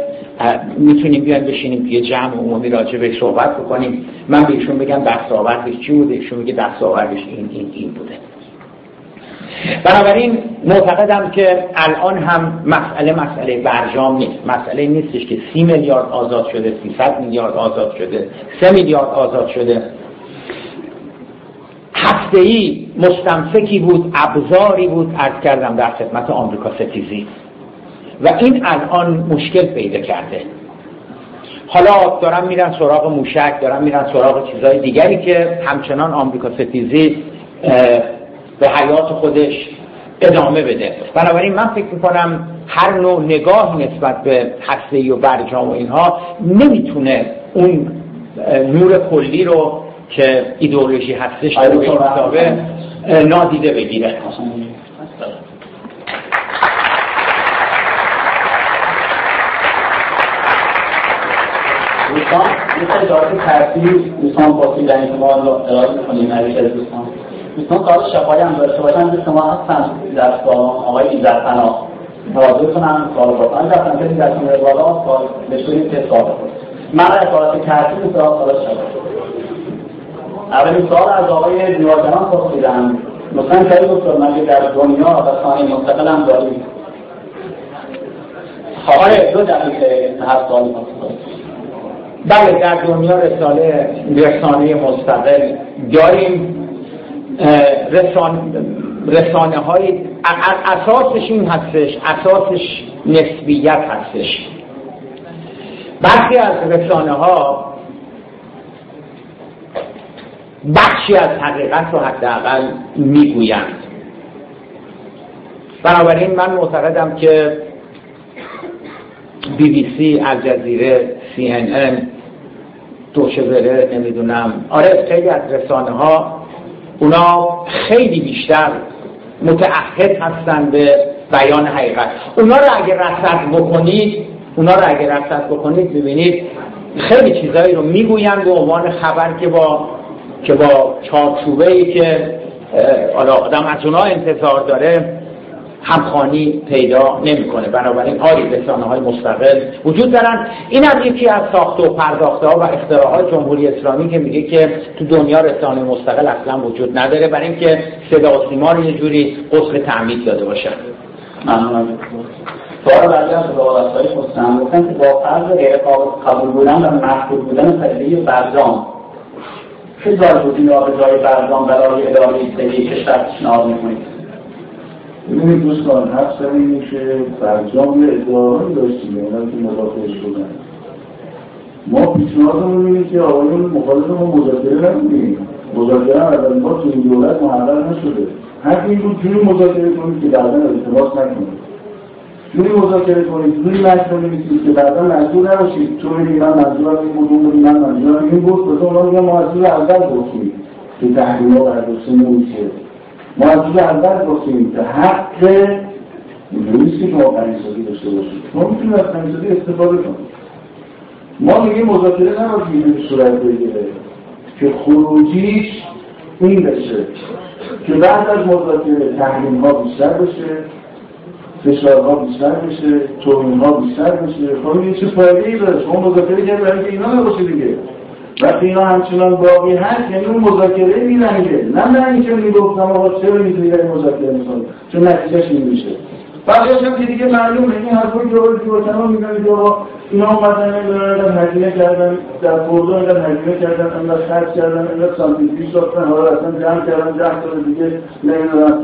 می‌تونیم بیان بشینیم یه جمع عمومی راجع به صحبت بکنیم. من بهشون بگم دستاوردش چی بوده؟ ایشون میگه دستاوردش این این این بوده. بنابراین معتقدم که الان هم مسئله مسئله برجام نیست. مسئله نیستش که سی میلیارد آزاد شده 300 میلیارد آزاد شده سه میلیارد آزاد شده. هفته ای مستمسکی بود ابزاری بود. ارز کردم در خدمت آمریکا ستیزی. و این الان مشکل پیدا کرده. حالا دارم میرن سراغ موشک دارم میرن سراغ چیزهای دیگری که همچنان آمریکا ستیزی به حیات خودش ادامه بده. بنابراین من فکر می‌کنم هر نوع نگاه نسبت به هسته و برجام و اینها نمی‌تونه اون نور کلی رو که ایدئولوژی هستش رو به نادیده بگیره. دوستان یه اجازه ترتیب. دوستان پاسی در این ما ارائه می‌کنیم از دوستان دوستان کار شفایی هم داشته باشن به شما هستن در آقای ایزد پناه. حاضر کنم سوال بکنم رفتن که در کنه بالا سوال بشوریم که سوال من از سوالات ترتیب سوال سوال شفایی اولین سوال از آقای نیازنان پرسیدم مثلا خیلی دکتر من در دنیا و خانه مستقل هم داریم. آقای دو دقیقه هر سوالی بله در دنیا رساله رسانه مستقل داریم. رسان رسانه های اساسش این هستش اساسش نسبیت هستش. برخی از رسانه ها بخشی از حقیقت رو حداقل می‌گویند. بنابراین من معتقدم که بی بی سی، الجزیره، سی ان ان، دوشوره نمی‌دونم. آره خیلی از رسانه ها اونا خیلی بیشتر متعهد هستن به بیان حقیقت. اونا رو اگر رصد بکنید اونا رو اگر رصد بکنید ببینید خیلی چیزایی رو می‌گویند به عنوان خبر که با که با چارچوبه ای که آدم از اونا انتظار داره همخانی پیدا نمی‌کنه. بنابراین آری رسانه های مستقل وجود دارن. این هم یکی از ساخت و پرداخته ها و اختراعات جمهوری اسلامی که میگه که تو دنیا رسانه مستقل اصلا وجود نداره. برای اینکه صدا و سیما رو یه جوری قسل تعمید داده باشن سوال بعدی از های مستقل. گفتن که با فرض غیر قبول بودن و محدود بودن پدیده برجام چه جایگزین را به جای برجام برای اداره ایستگی کشور پیشنهاد می‌کنید؟ ببینید دوستان حرف سر اینه که فرجام یه ادعایی داشتیم اونم که مدافعش بودن. ما پیشنهادمون اینه که آقایون مخالف ما مذاکره نکنیم. مذاکره اولین بار تو این دولت محرر نشده. حق این بود جوری مذاکره کنید که بعدا التماس نکنید. جوری مذاکره کنید جوری متن بنویسید که بعدا مجبور نباشید. تو بگی من منظورم این بود اون من منظورم این بود. مثلا اونا میگن ما از اول گفتیم که تحریم‌ها برداشته نمیشه. روز اول گفتیم که حق نیستی که ما قنیسازی داشته باشیم ما می‌تونیم از قنیسازی استفاده کنیم. ما میگیم مذاکره نباید به صورت بگیره که خروجیش این بشه که بعد از مذاکره تحریم ها بیشتر بشه فشارها بیشتر بشه توهین ها بیشتر بشه. خب این چه فایده ای داره. شما مذاکره کرد برای اینا نباشه دیگه. وقتی اینا همچنان باقی هست یعنی اون مذاکره میرنگه نه نه اینکه می‌گفتم آقا چرا اینجوری مذاکره می‌کنه چون نتیجهش این میشه. بقیه‌اش هم که دیگه معلومه. این حرفایی که آقای جوتنا میگن که آقا اینا اومدن اینقدر هزینه کردن در فردو اینقدر هزینه کردن اینقدر خرج کردن اینقدر سانتیفی ساختن حالا اصلا جمع کردن ده سال دیگه نمی‌دونم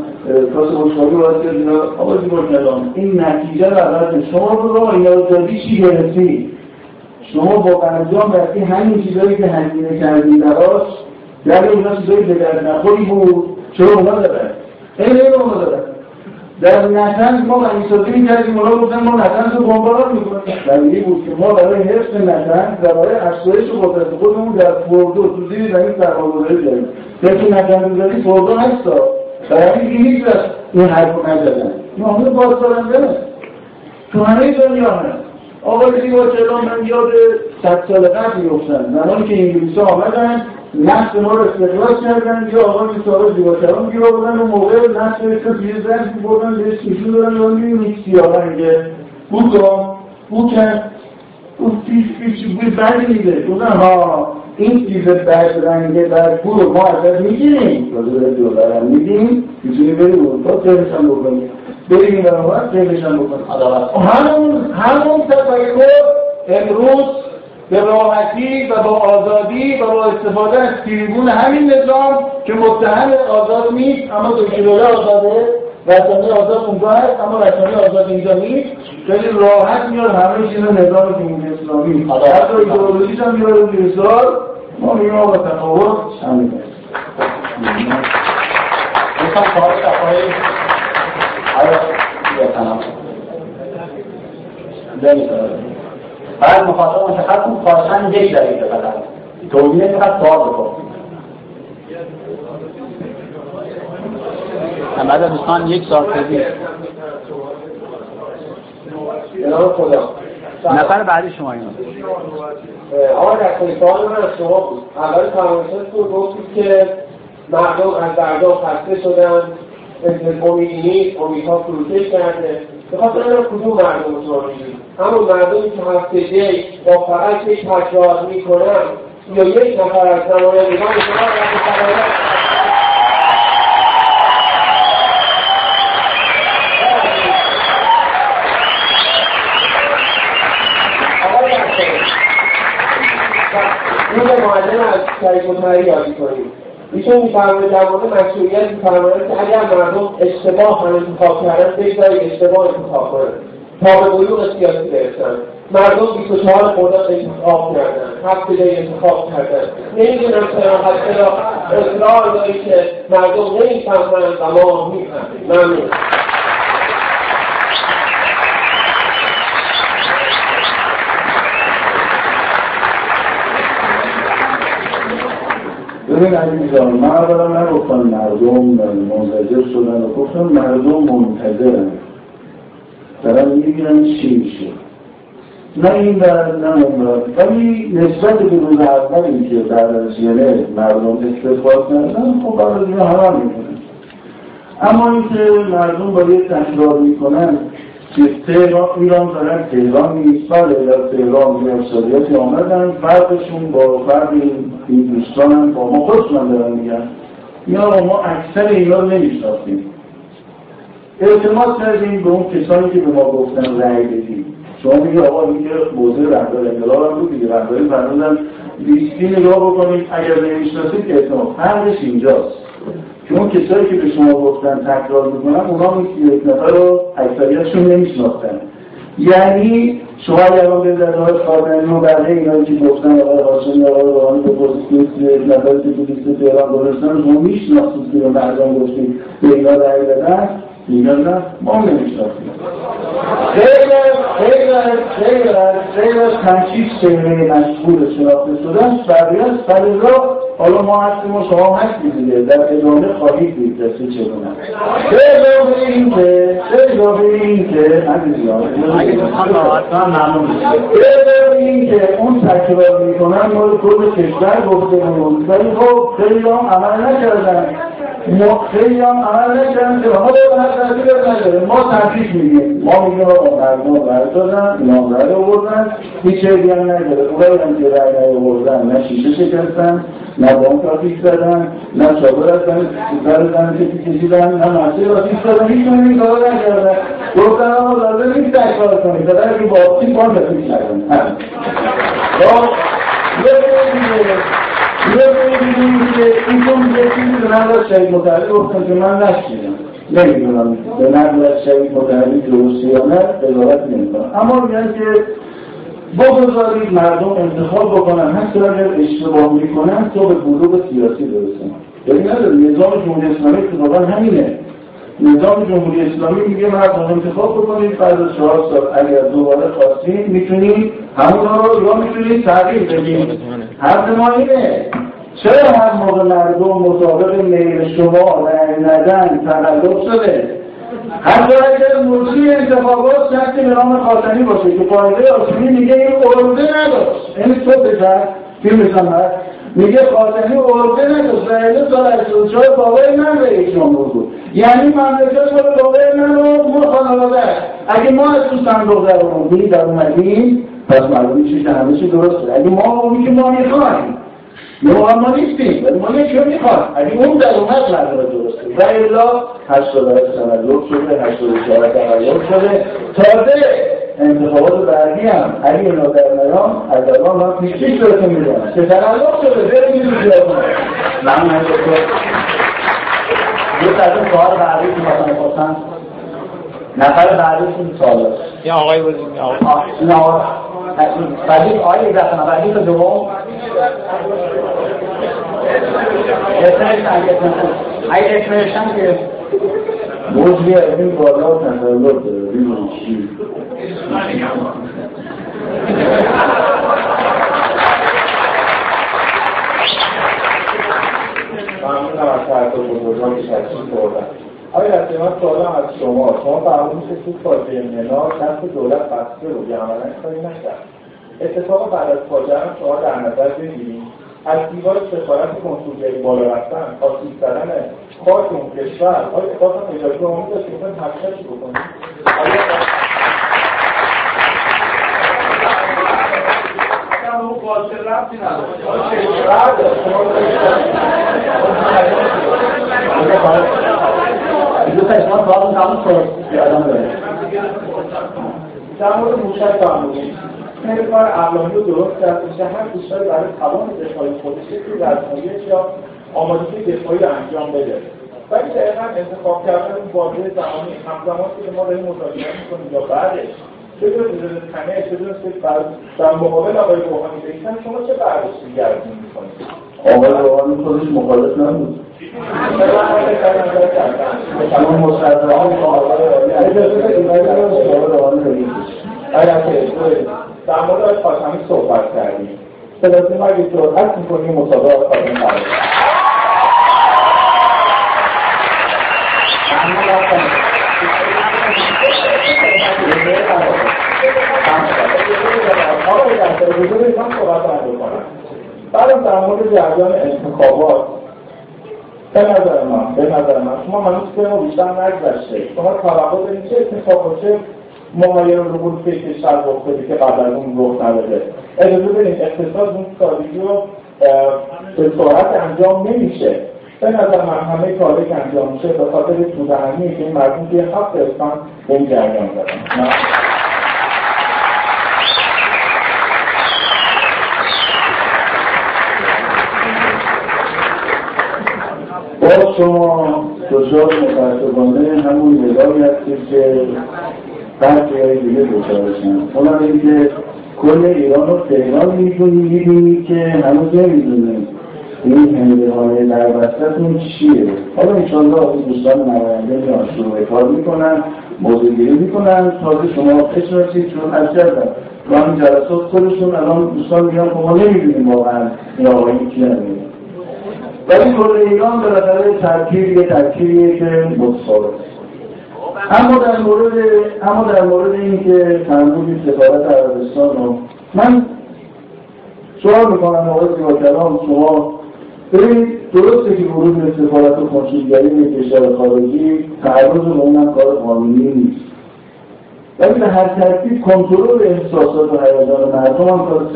کاس خوشحالی باید کرد اینا آقای جوتنا این نتیجه رو شما رو یاددادی چی گرفتی؟ شما با انجام رفتی همین چیزایی که هزینه کردی براش در اینا چیزایی به درد نخوری بود چرا اونا دارن؟ این اونا دارن. در نتنز ما غنیسازی می‌کردیم اونا گفتن ما نتنز رو بمباران می‌کنیم. دلیلی بود که ما برای حفظ نتنز و برای افزایش قدرت خودمون در فردو تو زیر زمین سرمایه‌گذاری کردیم فکر نتنز گذاری فردو هستا برای همین هیچ این حرف نزدن. این عامل بازدارنده تو همه دنیا هست آقای زیبا چلان من یاد صد سال قبل میفتن زمانی که انگلیس آمدن نفت ما رو استخراج کردن. یا آقای میساقه زیبا چلان گیر آوردن و موقع نفت رو توی زنگ بردن بهش نشون دادن. و می‌بینید سیاه رنگه بوکا بوکن اون پیش پیش بوی بدی میده. گفتن ها این چیز بد رنگه در پول ما ازت می‌گیریم. راجع دلار می‌گیریم می‌تونی بری اروپا ترشم بکنیم. بریم این برابر ترشم بکنیم همون همون تفکر امروز به راحتی و با آزادی و با استفاده از تریبون همین نظام که متهم آزاد نیست اما دکتروله آزاده رسانه آزاد اونجا هست اما رسانه آزاد اینجا نیست. خیلی راحت میاد همه چیز نظام جمهوری اسلامی. حتی ایدئولوژیش هم میاد میرسال ما میگیم آقا تفاوت همین دوستان کار صفحه بعد مخاطب مشخص کن خواستن یک دقیقه فقط توضیح فقط سوال بکن بعد دوستان یک سال پیش. نفر بعدی شما اینا آقا در سوال من از شما بود. اول فرمایشتون گفتید که مردم از بردم خسته شدن. امیدی نیست امیدها فروکش کرده. خاطر این کدوم مردم میگید همون مردمی که هفته دی با فقط یک تکرار می‌کنن یا یک نفر از نمایندگان روز معلم از شریف متحری یادی کنیم ایشون میفرمایه در مورد مسئولیت میفرمایه که اگر مردم اشتباه هم انتخاب کردن بگذارید اشتباه انتخاب کنن تا به بلوغ سیاسی برسن مردم 24 خرداد انتخاب کردن هفت دی انتخاب کردن. نمی‌دونم چرا چرا؟ اصرار داری که مردم نمی‌فهمن و ما می‌فهمیم. ممنون. ببین علی جان من اولا نگفتم مردم منتظر شدن گفتم مردم منتظرن. دارن می‌گیرن چی میشه؟ نه این بر نه ولی نسبت به روز اولی که بعد از یعنی مردم استقبال کردن خب اینها همه می‌کنن. اما اینکه مردم با یه تکرار می‌کنن تهران ایران دارن تهران نیست. بله در تهران یه افسادیاتی آمدن. فرقشون با فرق این دوستان هم با ما خودشون دارن میگن. یا ما اکثر اینا رو نمیشناختیم اعتماد کردیم به اون کسانی که به ما گفتن رأی بدیم. شما میگه آقا این که موضوع رهبر انقلاب هم بود دیگه فرمودن لیستی نگاه بکنید اگر نمی‌شناسید اعتماد فرقش اینجاست. اون کسایی که به شما گفتن تکرار می‌کنن اونا اون یک نفر رو اکثریتشون نمیشناختن. یعنی شما اگر اون به در های خاتمی و بقیه اینا که گفتن آقای هاشمی آقای روحانی به پرسید یک نفر که تو لیست تهران گذاشتن شما میشناختید که به مردم گفتید به اینا رأی بدن میگن نه ما نمی‌شناسیم غیر غیر غیر غیر از پنج چهره مشهور شناخته شدن بقیه از فریضا حالا ما هستیم و شما هستید دیگه. در ادامه خواهید دید دسته چگونه به اضافه این که به اضافه این که به اضافه این که اون تکرار می‌کنن مال کل کشور گفته بود ولی خب خیلی هم عمل نکردن. خیلی هم عمل نکردن که ما هر ترتیب نداره. ما تنفیش میگیم ما میگیم آقا مردم رای دادن اینا آوردن. هیچ عیبی هم نداره. اونایی هم که رای نیاوردن نه شیشه شکستن نه بانک آتیش زدن نه چادر از زن کسی کشیدن نه مسیر آتیش زدن. هیچ من این کارو نکردن. گفتن آقا لازم نیست کار کنید. در که با آتیش بانک آتیش نکردن یه ببینیم که ایشون یه چیزی به نظر شهید متحری گفتن که من نشیدم نمی‌دونم به نظر شهید متحری درستی یا نه قضاوت نمی‌کنم. اما میگن که بگذارید مردم انتخاب بکنن. حتی اگر اشتباه می‌کنن تو به بلوغ سیاسی برسن. ببین نداره نظام جمهوری اسلامی اتفاقا همینه. نظام جمهوری اسلامی میگه مردم انتخاب بکنید بعد از چهار سال اگر دوباره خواستید می‌تونید همون رو یا می‌تونید تغییر بدید. حرف ما اینه چرا هر موقع مردم مطابق میل شما رأی ندن تقلب شده؟ حتی اگر موضوع انتخابات شخصی به نام خاتمی باشه که قاعده آسمی میگه این ارده نداشت. این تو بزن فیلم هست. میگه خاتمی و اینه سال 84 بابای من رئیس جمهور بود یعنی مملکت رو بابای من رو مو خانواده اگه ما از تو صندوق در اومدیم در اومدیم پس معلومه چیز همه چی درسته. اگه ما اونی که ما می‌خوایم. ما ما نیستیم ولی ما یکی رو می‌خوایم. اگه اون در اومد نظر درسته. و الا 88 تملک شده 84 تملک شده تازه انتخابات بعدی هم در نیام از الان من پیشکش بهتون می‌دونم که تملک شده بریم این رو من من یه از اون سوال بعدی که مثلا خواستن نفر بعدی این سوال یا آقای بودیم یا آقای بعدی آقای ایزت بعدی تو دوم. اگه اسمشن که موضوع این بالا تسلط داره. بیرون چی. ممنونم از تشریف بردن آقای رسمی من از شما شما فرمودید که تو فاجعه منا دست دولت بسته رو عملا کاری نکرد اتفاق بعد از فاجعه هم شما در نظر بگیرید از دیوار سفارت کنسولگری بالا رفتن آسیب زدن خاک اون کشور آیا باز هم اجازه امید داشت که می‌خوایم تحقیقاتی قاصر ربطی در مورد موشک فرمودید خیلی کار اقلامی رو درست کرد. میشه هر کشوری برای توان دفاعی خودش یک رسمایش یا آمادگی دفاعی رو انجام بده. ولی دقیقا انتخاب کردن اون بازه زمانی همزمان که ما داریم مطالعه می‌کنیم یا بعدش چه جور تنه چه جور در مقابل آقای روحانی بیتن شما چه برداشتی گردون می‌کنید؟ آقای روحانی خودش مخالف نبود. شما مصدران آقای روحانی در مورد آقای خاتمی صحبت کردیم. صداتی ما اگه جرأت می‌کنیم مصادره آقای خاتمی دفتر حضور من صحبت بکنم بعدم در مورد جریان انتخابات به نظر من به نظر من شما هنوز که ما بیشتر نگذشته شما توقع دارید چه اتفاق چه مغایر رو بود که کشور رخ بده که قبل از اون رخ نداده اجازه بدید اقتصاد اون سادگی رو به سرعت انجام نمیشه به نظر من همه کاری که انجام میشه به خاطر سودهنی که این مردم توی هفت اسفند به این جریان باز شما دچار متاسفانه همون نگاهی هستید که بعضی های دیگه دچارشن اونم اینکه کل ایران و تهران می‌بینید که هنوز نمی‌دونیم این هنده های در وسطتون چیه. حالا انشاءالله دوستان نماینده میان شروع کار می‌کنن موضوعگیری می‌کنن. تازه شما بشناسید چون از جردن و همین جلسات خودشون الان دوستان میگن که ما نمی‌دونیم واقعا این آقایی کی نمی‌دونیم ولی کل ایران بالاخره ترکیب یه ترکیبیه که متفاوت. اما در مورد اما در مورد اینکه فرمودید سفارت عربستان رو من سوال می‌کنم آقای زیبا کلام شما ببینید درسته که ورود به سفارت و کنسولگری به کشور خارجی تعرض به اونم کار قانونی نیست. ولی به هر ترتیب کنترل احساسات و هیجان مردم هم کار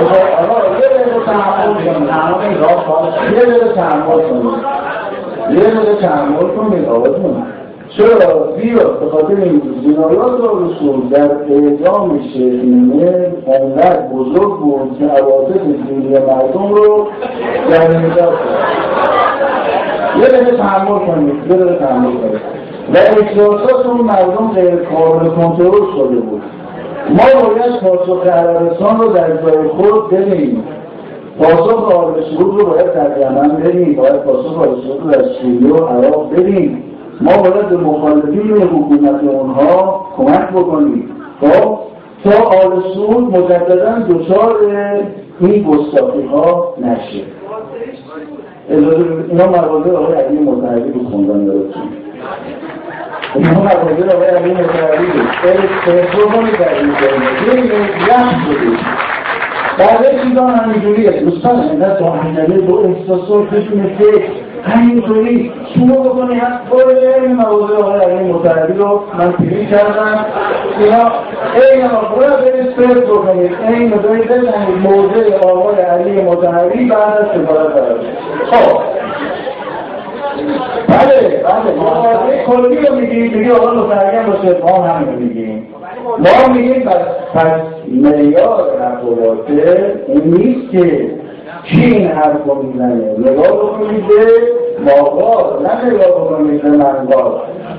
سختیه یه دقیقه تحمل کنید یه دقیقه تحمل کنید آقاتون چرا بیا به خاطر این جنایات و رسول در اعدام شیخینه انقدر بزرگ بود که عواطف دینی مردم رو در نگاه یه دقیقه تحمل کنید یه دقیقه تحمل کنید و احساسات اون مردم غیر قابل کنترل شده بود. ما باید پاسخ عربستان رو در جای خود ببینیم. پاسخ آل رو باید در یمن بدیم باید پاسخ آل رو در سوریه و عراق بدیم ما باید به مخالفین حکومت اونها کمک بکنیم. خب تا آل سعود مجددا دچار این گستاخی ها نشه اینا مقاله آقای علی متحدی رو خوندن دارتون اینا مقاله آقای علی متحدی رو تلفن کردیم کنیم یه بودیم بقیه چیزان همینجوریه دوستان اینقدر تو همینجوری دو احساسات بدون فکر همینطوری شما بکنی هم کل موضوع آقای علی متحدی رو من پیری کردم اینا این آقای برید فرد بکنید این مداری بزنید موضوع آقای علی متحدی بعد از سفارت برد خب. بله بله. مقاطع کلی رو میگیم میگه آقا مترجم باشه ما هم میگیم. ما میگیم پس معیار رفولاته این نیست که کی این حرف رو می‌زنه. نگاه بکنید به ماغار نه نگاه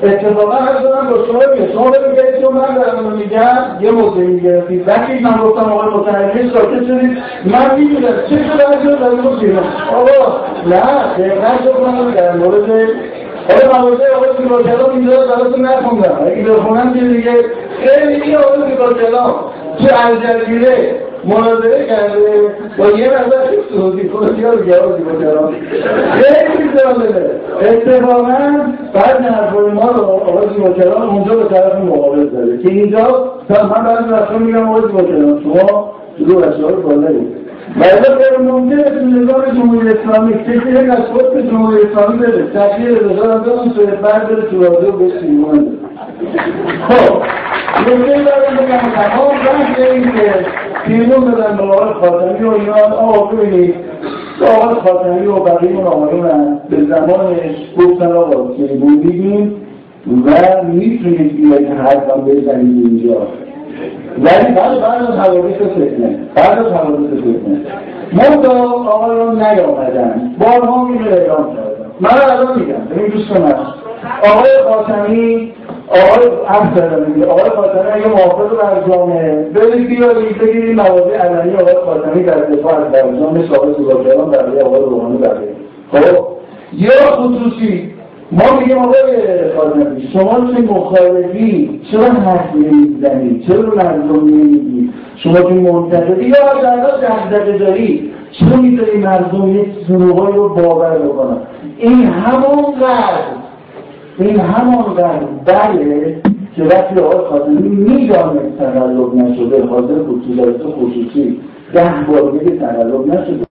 اتفاقا هر دارم با شما میگه شما بگید چون من دارم رو میگم یه موضوع می‌گرفتید وقتی من گفتم آقای متحدی ساکت شدید من می‌دونم چه شده از رو در مورد بیرون آقا نه شد من در مورد حالا موضوع آقای سیباکلام اینجا براتون نخوندم. اگه بخونم که دیگه خیلی آقای سیباکلام چه الجزیره مناظره کرده. با یه نظر سعودی خودی ها رو جواب سیباکلام خیلی جالبه. اتفاقا بعد حرفای ما رو آقای سیباکلام اونجا به طرف مقابل زده که اینجا من بعد رفتم میگم آقای سیباکلام شما شروع بچه ها رو بعد غیر ممکنه تو نظام جمهوری اسلامی کسی یک از خود به جمهوری اسلامی بده تشکیل رضا هم بدون سوی بعد بره تو رادیو به سیمان خب نکته دارم بگم تمام بحث این که پیمون بدن به آقای خاتمی و اینا آقا ببینید آقای خاتمی و بقیه اون آقایون به زمانش گفتن آقا که بودیم و می‌تونید بیاید حرفم بزنید اینجا یعنی بعد بعد از حوادث فتنه. بعد از حوادث فتنه. منطقه آقایان نیامدن. بارها می اعلام کردن. من الان میگم ببین دوست من. آقای قاسمی آقای افسر میگه آقای قاسمی اگه موافق بر جامعه برید بیارید بگیرید مواضع علنی آقای قاسمی در دفاع از برجام سابق سوزاکران برای آقای روحانی برای خب یا خصوصی ما میگیم آقای خانمی شما چه مخالفی؟ چرا حرف نمی‌زنی؟ چرا مردم نمیگی؟ شما که منتقدی یا حداقل دغدغه داری چرا می‌ذاری مردم یک دروغایی رو باور بکنن؟ این همون قدر این همون قدر بله که وقتی آقای خاتمی می‌دانست تقلب نشده حاضر خصوصیت خصوصی ده بار تقلب نشده.